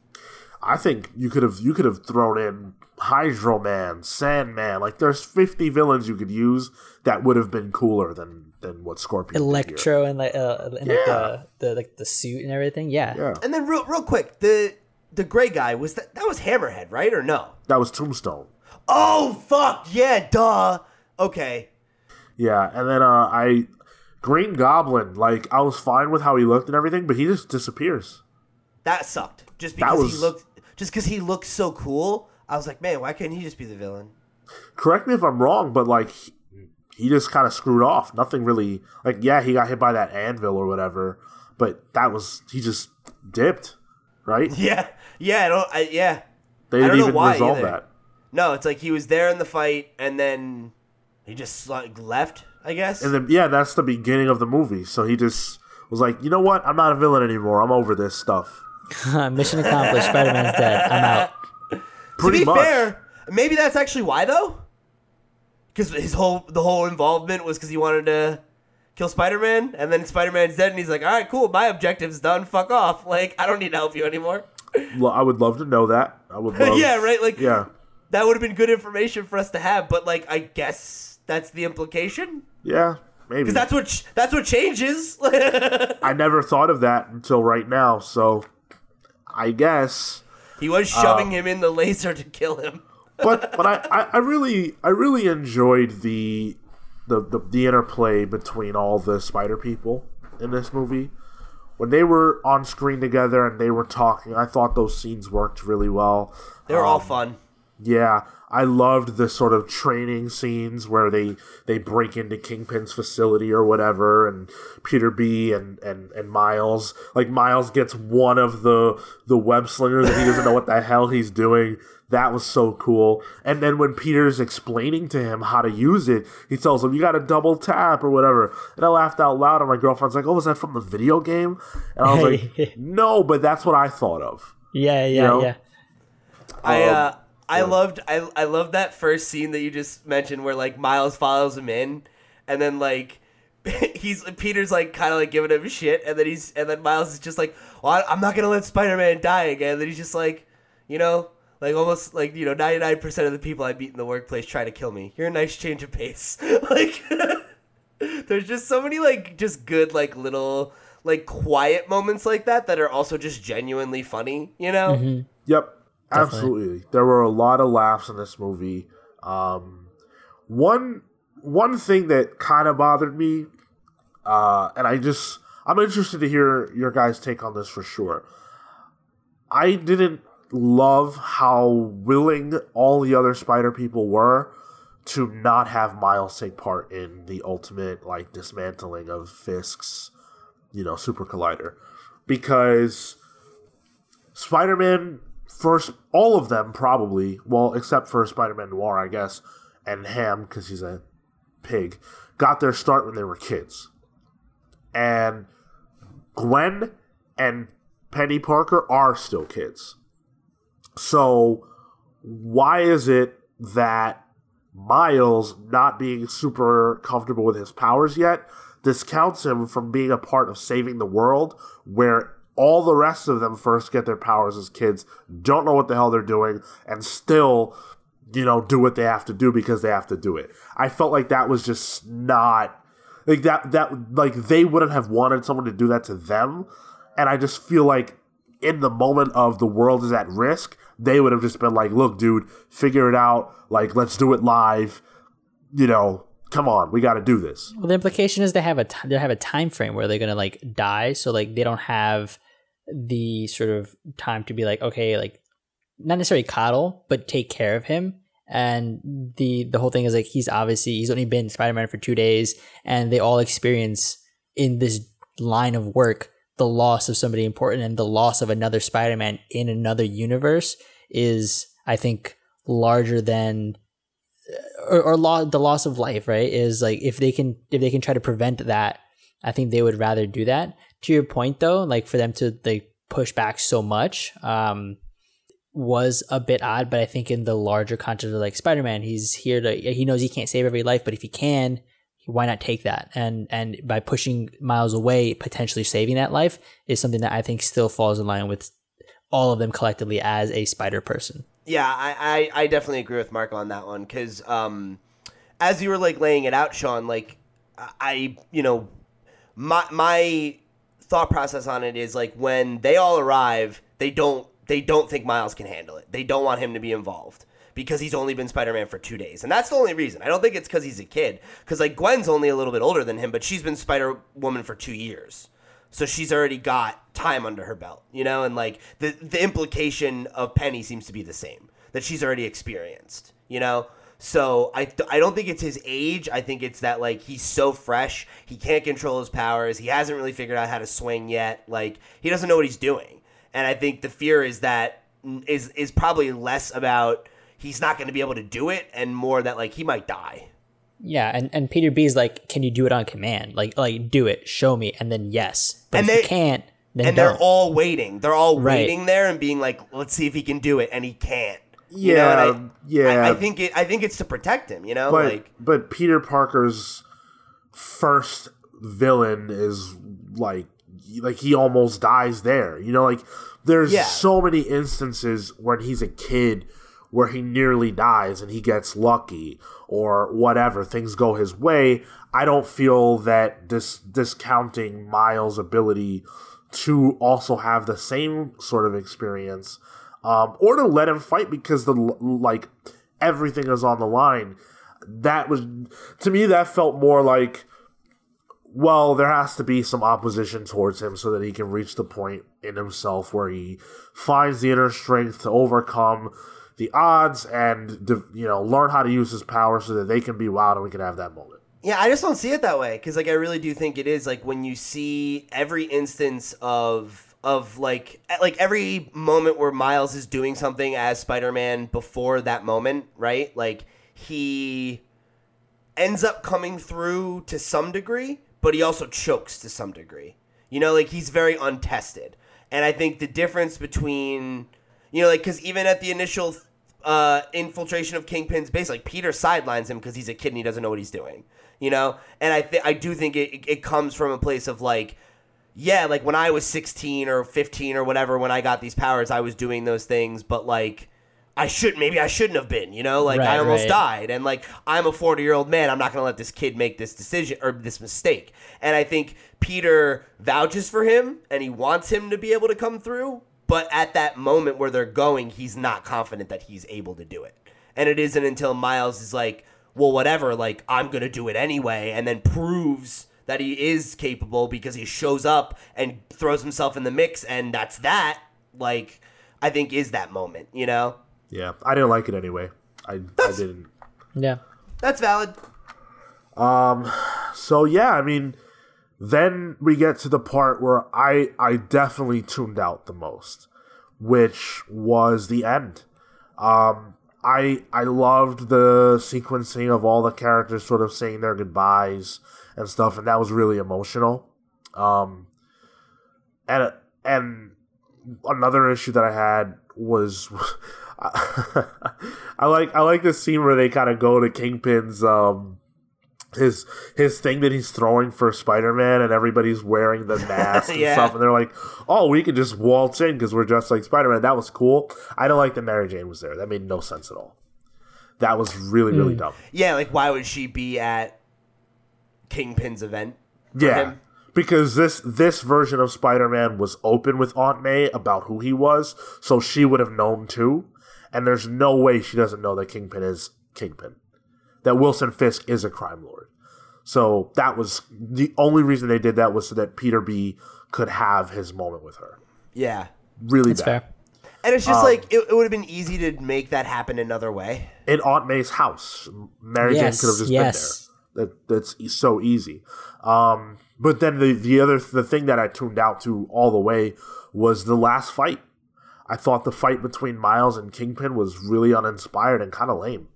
I think you could have you could have thrown in Hydro Man, Sandman. Like there's 50 villains you could use that would have been cooler than than what Scorpion. did here.
Electro and like uh and like
Yeah.
the, the like the suit and everything. Yeah.
Yeah,
And then real real quick, the the gray guy was that that was Hammerhead, right or no?
that was Tombstone.
Oh fuck yeah, duh. Okay.
Yeah, and then uh, I Green Goblin. Like I was fine with how he looked and everything, but he just disappears.
That sucked. Just because
was-
he looked just because he looked so cool, I was like, man, why can't he just be the villain?
correct me if I'm wrong, but like he, he just kind of screwed off. Nothing really like yeah, he got hit by that anvil or whatever, but that was he just dipped, right?
Yeah. Yeah, I don't I yeah.
They
I don't
didn't
know
even
why
resolve
either.
that.
No, it's like he was there in the fight and then he just like left, I guess.
And then yeah, that's the beginning of the movie. So he just was like, you know what? I'm not a villain anymore. I'm over this stuff.
Mission accomplished. Spider Man's dead. I'm out.
Pretty
to be
much.
fair, maybe that's actually why though. Because his whole the whole involvement was because he wanted to kill Spider Man, and then Spider Man's dead, and he's like, "All right, cool, my objective's done. Fuck off. Like, I don't need to help you anymore."
Lo- I would love to know that. I would love.
yeah, right. Like,
Yeah,
that would have been good information for us to have. But like, I guess that's the implication.
yeah, maybe.
Because that's what ch- that's what changes.
I never thought of that until right now. So I guess.
he was shoving uh, him in the laser to kill him.
but but I, I, I really I really enjoyed the, the the the interplay between all the spider people in this movie when they were on screen together and they were talking, I thought those scenes worked really well.
They were all
Um,
fun.
Yeah, I loved the sort of training scenes where they they break into Kingpin's facility or whatever, and Peter B and and and Miles like Miles gets one of the the web slingers and he doesn't know what the hell he's doing. That was so cool. And then when Peter's explaining to him how to use it, he tells him you got to double tap or whatever. And I laughed out loud, and my girlfriend's like, "Oh, was that from the video game?" And I was like, "No, but that's what I thought of."
Yeah, yeah,
know?
yeah.
I
Um,
uh, I loved I I loved that first scene that you just mentioned where like Miles follows him in, and then like. He's Peter's like kind of like giving him shit, and then he's and then Miles is just like, "Well, I, I'm not gonna let Spider-Man die again." And then he's just like, you know, like almost like you know, 99 percent of the people I meet in the workplace try to kill me. You're a nice change of pace. like, there's just so many like just good like little like quiet moments like that that are also just genuinely funny. You know?
Yep, absolutely. There were a lot of laughs in this movie. Um, one one thing that kind of bothered me, uh, and I just I'm interested to hear your guys' take on this for sure. I didn't love how willing all the other Spider people were to not have Miles take part in the ultimate like dismantling of Fisk's, you know, super collider, because Spider-Man first, all of them probably, well, except for Spider-Man Noir, I guess, and Ham because he's a pig, got their start when they were kids, and Gwen and Penny Parker are still kids. So why is it that Miles not being super comfortable with his powers yet discounts him from being a part of saving the world where all the rest of them first get their powers as kids, don't know what the hell they're doing, and still, you know, do what they have to do because they have to do it. I felt like that was just not like that that like they wouldn't have wanted someone to do that to them. And I just feel like in the moment of the world is at risk, they would have just been like, "Look, dude, figure it out. Like, let's do it live. You know, come on, we got to do this."
Well, the implication is they have a t- they have a time frame where they're gonna like die, so like they don't have the sort of time to be like, okay, like not necessarily coddle, but take care of him. And the the whole thing is like he's obviously he's only been Spider Man for two days, and they all experience in this line of work the loss of somebody important and the loss of another Spider Man in another universe is, I think, larger than or, or lo- the loss of life, right? Is like if they can if they can try to prevent that, I think they would rather do that. To your point though, like for them to like push back so much, um, was a bit odd, but I think in the larger context of like Spider Man, he's here to he knows he can't save every life, but if he can, why not take that? And and by pushing Miles away, potentially saving that life is something that I think still falls in line with all of them collectively as a spider person.
Yeah, I, I, I definitely agree with Mark on that one because um, as you were like laying it out, Sean, like I, you know, my my thought process on it is like when they all arrive, they don't they don't think Miles can handle it. They don't want him to be involved because he's only been Spider-Man for 2 days. And that's the only reason. I don't think it's cuz he's a kid cuz like Gwen's only a little bit older than him, but she's been Spider-Woman for 2 years. So she's already got time under her belt, you know, and like the the implication of Penny seems to be the same that she's already experienced, you know. So I I don't think it's his age. I think it's that like he's so fresh, he can't control his powers. He hasn't really figured out how to swing yet. Like he doesn't know what he's doing. And I think the fear is that is is probably less about he's not going to be able to do it and more that like he might die.
Yeah, and, and Peter B is like, can you do it on command? Like like do it, show me, and then yes. But
And
if
they-
you can't, then
and
don't.
they're all waiting. They're all
Right.
waiting there and being like, "Let's see if he can do it," and he can't.
Yeah,
you know, and I,
yeah.
I, I think it. I think it's to protect him. You know,
but
like
but Peter Parker's first villain is like like he almost dies there. You know, like there's
Yeah.
so many instances when he's a kid where he nearly dies and he gets lucky or whatever things go his way. I don't feel that this discounting Miles' ability to also have the same sort of experience um, or to let him fight because the like everything is on the line that was to me that felt more like well, there has to be some opposition towards him so that he can reach the point in himself where he finds the inner strength to overcome the odds and you know learn how to use his power so that they can be wild and we can have that moment.
Yeah, I just don't see it that way because like I really do think it is like when you see every instance of of like like every moment where Miles is doing something as Spider-Man before that moment, right? Like he ends up coming through to some degree, but he also chokes to some degree. You know, like he's very untested. And I think the difference between you know, like cuz even at the initial uh, infiltration of Kingpin's base, like Peter sidelines him because he's a kid and he doesn't know what he's doing you know. And I th- I do think it it comes from a place of like, yeah, like when I was sixteen or fifteen or whatever, when I got these powers, I was doing those things, but like. I should maybe I shouldn't have been, you know, like
Right,
I almost
right.
died and like I'm a 40-year-old man, I'm not going to let this kid make this decision or this mistake. And I think Peter vouches for him and he wants him to be able to come through, but at that moment where they're going, he's not confident that he's able to do it. And it isn't until Miles is like, well, whatever, like, I'm going to do it anyway, and then proves that he is capable because he shows up and throws himself in the mix, and that's that, like, I think is that moment, you know?
Yeah, I didn't like it anyway. I, I didn't.
Yeah.
That's valid.
Um, so yeah, I mean, then we get to the part where I I definitely tuned out the most, which was the end. Um, I I loved the sequencing of all the characters sort of saying their goodbyes and stuff, and that was really emotional. Um, and and another issue that I had was. I like I like this scene where they kind of go to Kingpin's um his his thing that he's throwing for Spider Man, and everybody's wearing the mask and
Yeah.
stuff, and they're like, "Oh, we could just waltz in because we're dressed like Spider Man." That was cool. I don't like that Mary Jane was there. That made no sense at all. That was really really hmm. dumb.
Yeah, like, why would she be at Kingpin's event? for
Yeah,
him?
because this this version of Spider Man was open with Aunt May about who he was, so she would have known too. And there's no way she doesn't know that Kingpin is Kingpin. That Wilson Fisk is a crime lord. So that was the only reason they did that was so that Peter B could have his moment with her.
Yeah.
Really
That's
bad.
fair.
And it's just
Um,
like, it, it would have been easy to make that happen another way.
In Aunt May's house, Mary
Yes,
Jane could have just
yes.
been there. That that's so easy. Um, but then the the other the thing that I tuned out to all the way was the last fight. I thought the fight between Miles and Kingpin was really uninspired and kind of lame.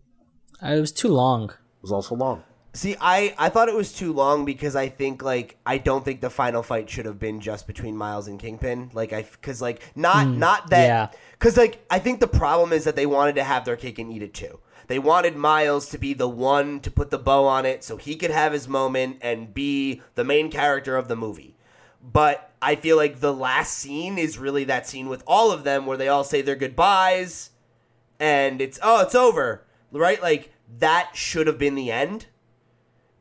Uh, It was too long.
It was also long.
See, I, I thought it was too long because I think like I don't think the final fight should have been just between Miles and Kingpin. Like I because like not not that
yeah.
because like I think the problem is that they wanted to have their cake and eat it too. They wanted Miles to be the one to put the bow on it so he could have his moment and be the main character of the movie. But I feel like the last scene is really that scene with all of them where they all say their goodbyes and it's oh it's over right? Like that should have been the end.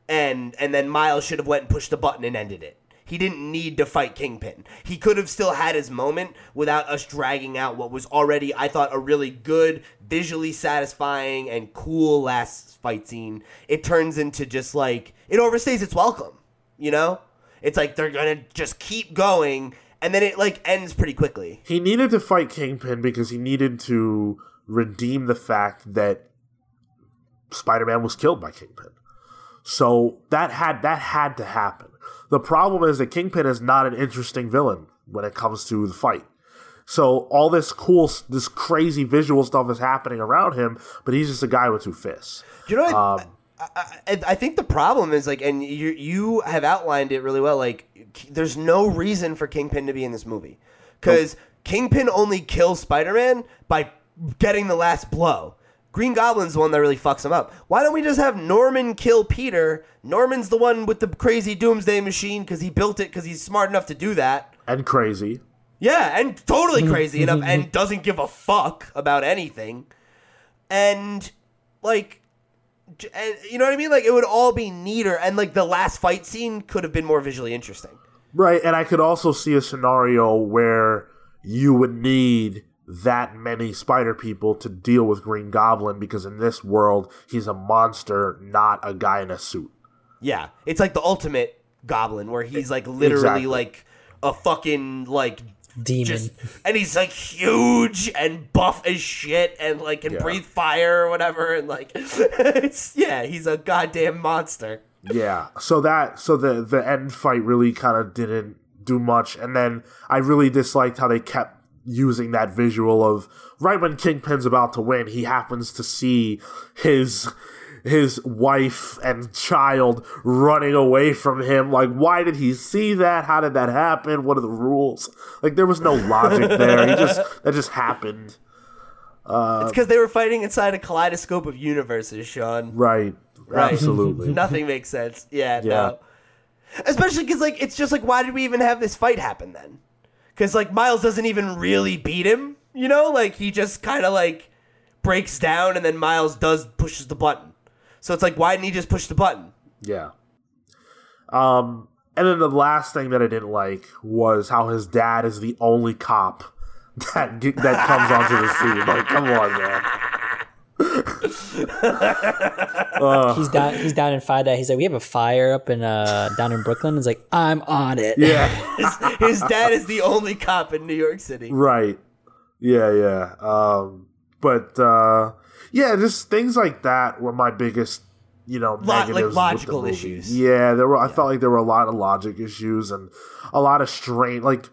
And and then miles should have went and pushed the button and ended it. He didn't need to fight kingpin. He could have still had his moment without us dragging out what was already i thought a really good visually satisfying and cool last fight scene. It turns into just like it overstays its welcome you know? It's like they're gonna just keep going and then it like ends pretty quickly.
He needed to fight Kingpin because he needed to redeem the fact that Spider-Man was killed by Kingpin. So that had that had to happen. The problem is that Kingpin is not an interesting villain when it comes to the fight. So all this cool, this crazy visual stuff is happening around him, but he's just a guy with two fists.
You know what?
Um,
I, I, I think the problem is like, and you you have outlined it really well. Like, there's no reason for Kingpin to be in this movie because Kingpin only kills Spider-Man by getting the last blow. Green Goblin's the one that really fucks him up. Why don't we just have Norman kill Peter? Norman's the one with the crazy Doomsday machine because he built it because he's smart enough to do that.
and crazy.
Yeah, and totally crazy enough and doesn't give a fuck about anything. And like and you know what I mean? Like it would all be neater and like the last fight scene could have been more visually interesting.
Right, and I could also see a scenario where you would need that many spider people to deal with Green Goblin because in this world he's a monster, not a guy in a suit.
Yeah, it's like the ultimate Goblin, where he's like literally
Exactly.
like a fucking like
Demon.
just and he's like huge and buff as shit and like can
Yeah.
breathe fire or whatever and like it's yeah he's a goddamn monster
Yeah. So that so the the end fight really kind of didn't do much, and then I really disliked how they kept using that visual of right when Kingpin's about to win, he happens to see his his wife and child running away from him. Like, why did he see that? How did that happen? What are the rules? Like, there was no logic there. He just that just happened.
Uh, it's because they were fighting inside a kaleidoscope of universes sean
Right.
Right.
Absolutely.
nothing makes sense yeah,
Yeah.
no especially because like it's just like why did we even have this fight happen then because like miles doesn't even really beat him you know like he just kind of like breaks down and then miles does pushes the button so it's like why didn't he just push the button
Yeah. Um, and then the last thing that I didn't like was how his dad is the only cop that that comes onto the scene. Like, come on, man.
He's down. He's down in Fida. He's like, we have a fire up in uh down in Brooklyn. He's like, I'm on it.
Yeah.
his dad is the only cop in new york city
right. Yeah, yeah. Um, but uh, yeah, just things like that were my biggest, you know,
like,
negatives with the
logical issues.
Yeah, there were. I felt like there were a lot of logic issues and a lot of strain. Like,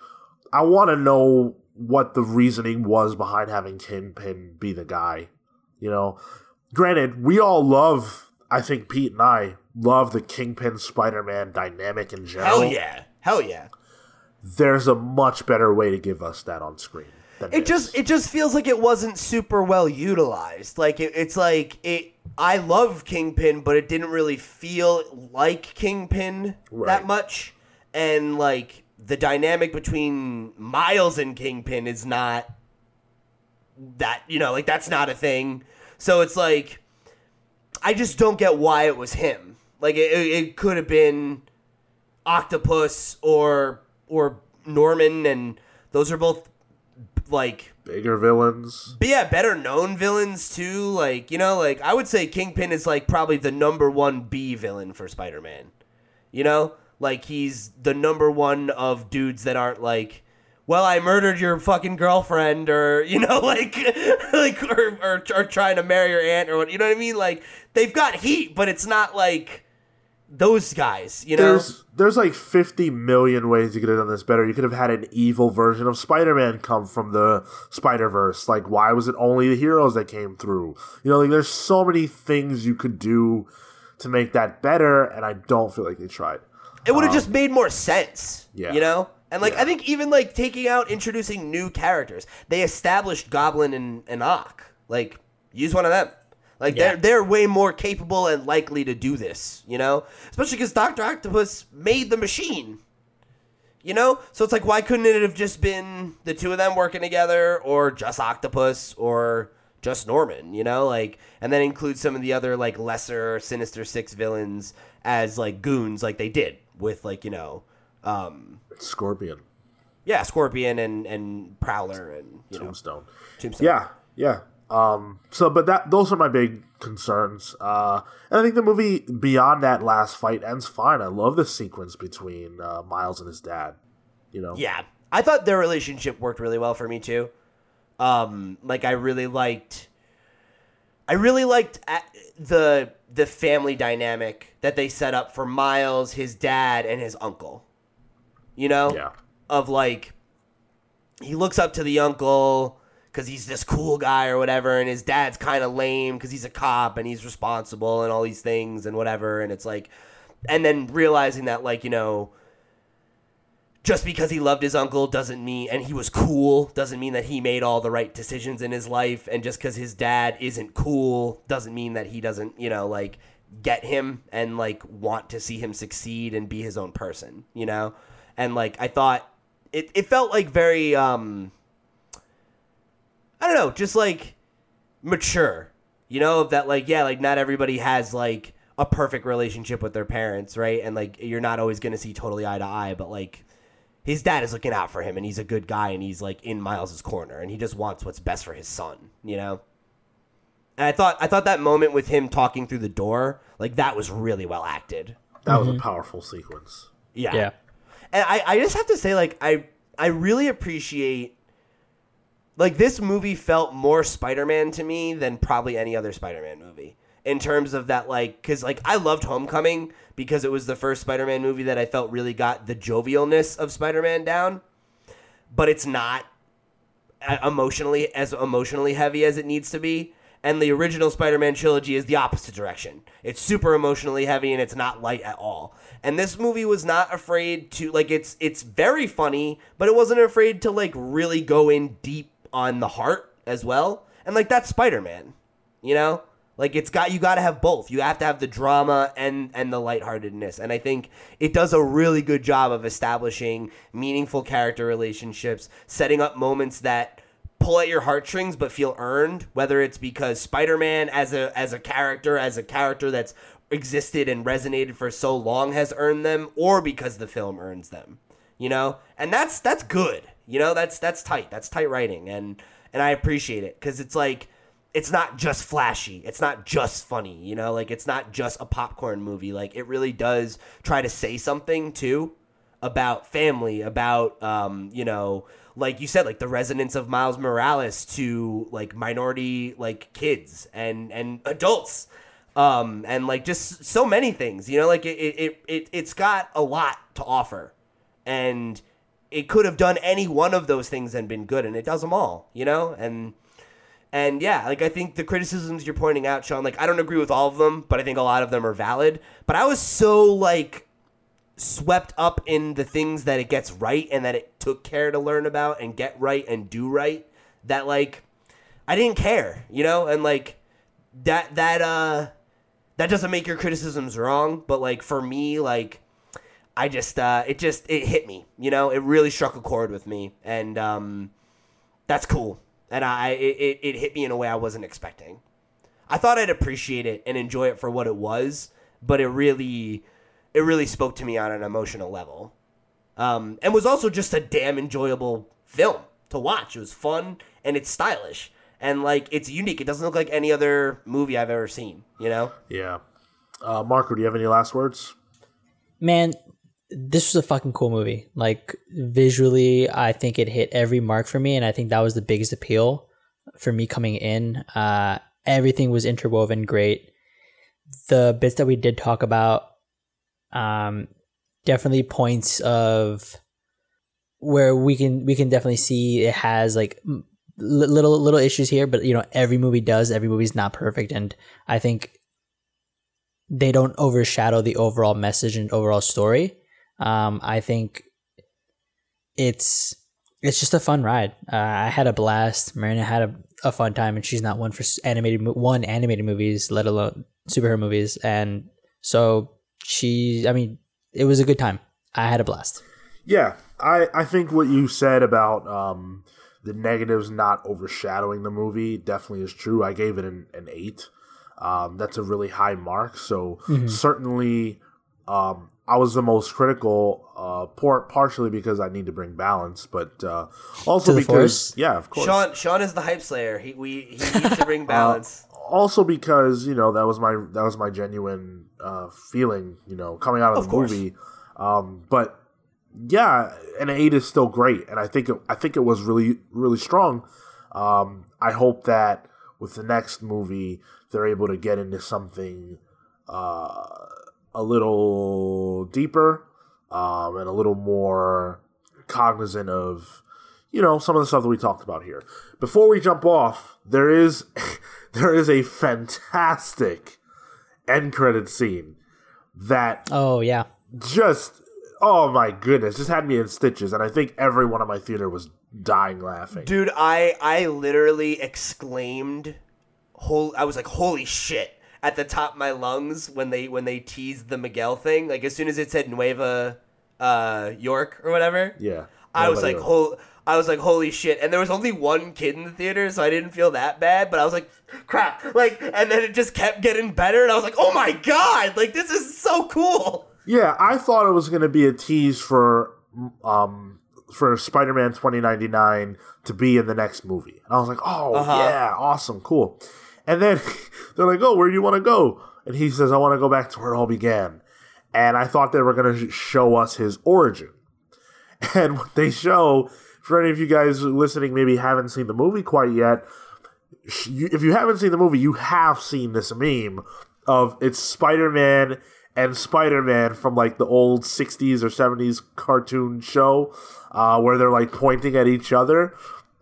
I want to know what the reasoning was behind having Kingpin be the guy. You know, granted, we all love. I think Pete and I love the Kingpin Spider-Man dynamic in general.
hell yeah hell yeah
There's a much better way to give us that on screen.
It just it just feels like it wasn't super well utilized. Like it, it's like it. I love Kingpin, but it didn't really feel like Kingpin that much, and like the dynamic between Miles and Kingpin is not that you know like that's not a thing. So it's like I just don't get why it was him. Like it, it, could have been Octopus or or Norman, and those are both like
bigger villains.
but yeah, better known villains too. Like you know, like I would say Kingpin is like probably the number one B villain for Spider Man. You know, like he's the number one of dudes that aren't like, well, I murdered your fucking girlfriend, or you know, like, like, or, or, or trying to marry your aunt, or what. You know what I mean? Like they've got heat, but it's not like those guys. You know,
There's there's like 50 million ways you could have done this better. You could have had an evil version of Spider-Man come from the Spider-Verse. Like why was it only the heroes that came through? You know, like there's so many things you could do to make that better and I don't feel like they tried.
it would have um, just made more sense.
yeah.
You know? And like
Yeah.
I think even like taking out introducing new characters. They established Goblin and, and Ock. Like, use one of them. Like
Yeah.
they're they're way more capable and likely to do this, you know? Especially because Doctor Octopus made the machine. You know? So it's like why couldn't it have just been the two of them working together or just Octopus or just Norman, you know? Like and then include some of the other like lesser Sinister Six villains as like goons like they did with like, you know, um
Scorpion,
yeah, Scorpion and and Prowler and you know
Tombstone.
Tombstone.
Yeah, yeah. Um so but that those are my big concerns. Uh and I think the movie beyond that last fight ends fine. I love the sequence between uh, Miles and his dad. You know.
Yeah. I thought their relationship worked really well for me too. Um like I really liked I really liked the the family dynamic that they set up for Miles, his dad and his uncle. You know?
Yeah.
Of like he looks up to the uncle cuz he's this cool guy or whatever and his dad's kind of lame cuz he's a cop and he's responsible and all these things and whatever and it's like and then realizing that like, you know, just because he loved his uncle doesn't mean and he was cool doesn't mean that he made all the right decisions in his life and just because his dad isn't cool doesn't mean that he doesn't you know like get him and like want to see him succeed and be his own person you know and like i thought it, it felt like very um i don't know just like mature you know that like yeah like not everybody has like a perfect relationship with their parents right and like you're not always going to see totally eye to eye but like his dad is looking out for him and he's a good guy and he's like in Miles's corner and he just wants what's best for his son, you know? And I thought I thought that moment with him talking through the door, like that was really well acted.
That was a powerful sequence.
Yeah.
Yeah.
And I, I just have to say, like, I I really appreciate like this movie felt more Spider-Man to me than probably any other Spider-Man movie. In terms of that, like, because like I loved Homecoming because it was the first Spider-Man movie that I felt really got the jovialness of Spider-Man down, but it's not uh, emotionally as emotionally heavy as it needs to be. And the original Spider-Man trilogy is the opposite direction. It's super emotionally heavy and it's not light at all. And this movie was not afraid to like it's it's very funny, but it wasn't afraid to like really go in deep on the heart as well. And like that's Spider-Man, you know? Like it's got you got to have both. You have to have the drama and and the lightheartedness. And I think it does a really good job of establishing meaningful character relationships, setting up moments that pull at your heartstrings but feel earned, whether it's because Spider-Man as a as a character, as a character that's existed and resonated for so long has earned them or because the film earns them. You know? And that's that's good. You know, that's that's tight. That's tight writing and and I appreciate it cuz it's like it's not just flashy. It's not just funny, you know? Like it's not just a popcorn movie. Like it really does try to say something too about family, about um, you know, like you said, like the resonance of Miles Morales to like minority like kids and and adults. Um, and like just so many things, you know, like it, it, it, it's got a lot to offer. And it could have done any one of those things and been good, and it does them all, you know? And and yeah, like I think the criticisms you're pointing out, Sean, like I don't agree with all of them, but I think a lot of them are valid. But I was so like swept up in the things that it gets right and that it took care to learn about and get right and do right that like I didn't care, you know? And like that that uh that doesn't make your criticisms wrong, but like for me like I just uh it just it hit me, you know? It really struck a chord with me and um that's cool. And I it, it, it hit me in a way I wasn't expecting. I thought I'd appreciate it and enjoy it for what it was, but it really it really spoke to me on an emotional level. Um, and was also just a damn enjoyable film to watch. It was fun and it's stylish and like it's unique. It doesn't look like any other movie I've ever seen. You know?
Yeah. Uh, Marco, do you have any last words?
Man, this was a fucking cool movie. Like visually, I think it hit every mark for me, and I think that was the biggest appeal for me coming in. Uh, everything was interwoven great. The bits that we did talk about, um, definitely points of where we can we can definitely see it has like little little issues here, but you know every movie does. Every movie's not perfect, and I think they don't overshadow the overall message and overall story. Um, I think it's it's just a fun ride. Uh, I had a blast. Marina had a, a fun time, and she's not one for animated one animated movies, let alone superhero movies. And so she, I mean, it was a good time. I had a blast.
Yeah, I, I think what you said about um, the negatives not overshadowing the movie definitely is true. I gave it an, an eight. Um, that's a really high mark. So certainly, um, I was the most critical, uh, por- partially because I need to bring balance, but uh, also because
Force?
yeah, of course.
Sean Sean is the hype slayer. He we he needs to
Uh,
bring balance.
also because you know that was my that was my genuine uh, feeling you know coming out of,
Of
the
course.
movie um, but yeah an eight is still great and i think it, i think it was really really strong um, i hope that with the next movie they're able to get into something uh, a little deeper um, and a little more cognizant of you know some of the stuff that we talked about here. Before we jump off, there is there is a fantastic end credit scene that
Oh yeah,
just oh my goodness, just had me in stitches, and I think everyone in my theater was dying laughing.
Dude, I I literally exclaimed, "Hol!" I was like, "Holy shit!" at the top of my lungs when they when they teased the Miguel thing. Like as soon as it said Nueva uh, York or whatever,
Yeah,
I was like, "Hol!" I was like, "Holy shit!" And there was only one kid in the theater, so I didn't feel that bad. But I was like, "Crap!" Like, and then it just kept getting better, and I was like, "Oh my god! Like this is so cool!"
Yeah, I thought it was going to be a tease for um for Spider-Man 2099 to be in the next movie. And I was like, "Oh,
Uh-huh.
yeah, awesome, cool." And then they're like, "Oh, where do you want to go?" And he says, "I want to go back to where it all began." and I thought they were going to show us his origin. And what they show, for any of you guys listening, maybe haven't seen the movie quite yet. If you haven't seen the movie, you have seen this meme of it's Spider Man and Spider Man from like the old 60s or 70s cartoon show uh, where they're like pointing at each other.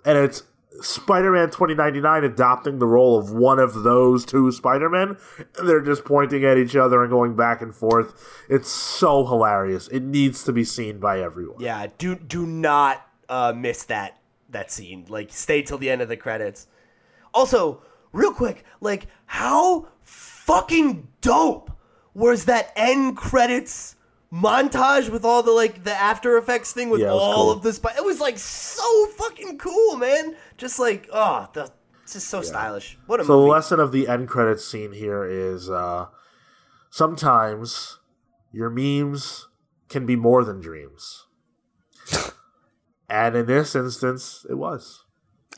And it's Spider Man 2099 adopting the role of one of those two Spider Men. They're just pointing at each other and going back and forth. It's so hilarious. It needs to be seen by everyone.
Yeah, do do not uh, miss that that scene. Like, stay till the end of the credits. Also, real quick, like, how fucking dope was that end credits montage with all the like the After Effects thing with
Yeah,
all
cool.
of this? But it was like so fucking cool, man. Just like, oh, the, it's just so stylish. What a
So the lesson of the end credits scene here is uh, sometimes your memes can be more than dreams. and in this instance, it was.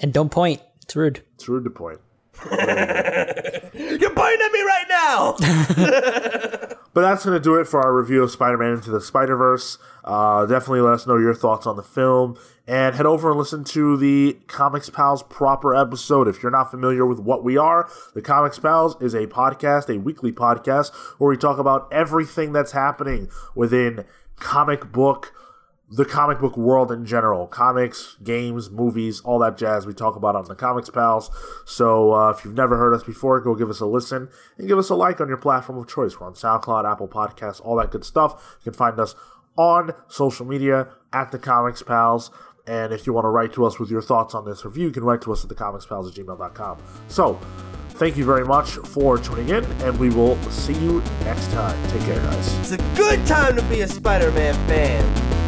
And don't point. It's rude.
It's rude to point.
You're pointing at me right now.
But that's going to do it for our review of Spider Man Into the Spider Verse. Uh, definitely let us know your thoughts on the film. And head over and listen to the Comics Pals proper episode. If you're not familiar with what we are, the Comics Pals is a podcast, a weekly podcast, where we talk about everything that's happening within comic book the comic book world in general comics games movies all that jazz we talk about on the comics pals. So uh, if you've never heard us before go give us a listen and give us a like on your platform of choice. We're on soundcloud apple podcasts all that good stuff. You can find us on social media at the comics pals. And if you want to write to us with your thoughts on this review you can write to us at thecomicspals at gmail.com so thank you very much for tuning in and we will see you next time. Take care guys.
It's a good time to be a Spider-Man fan.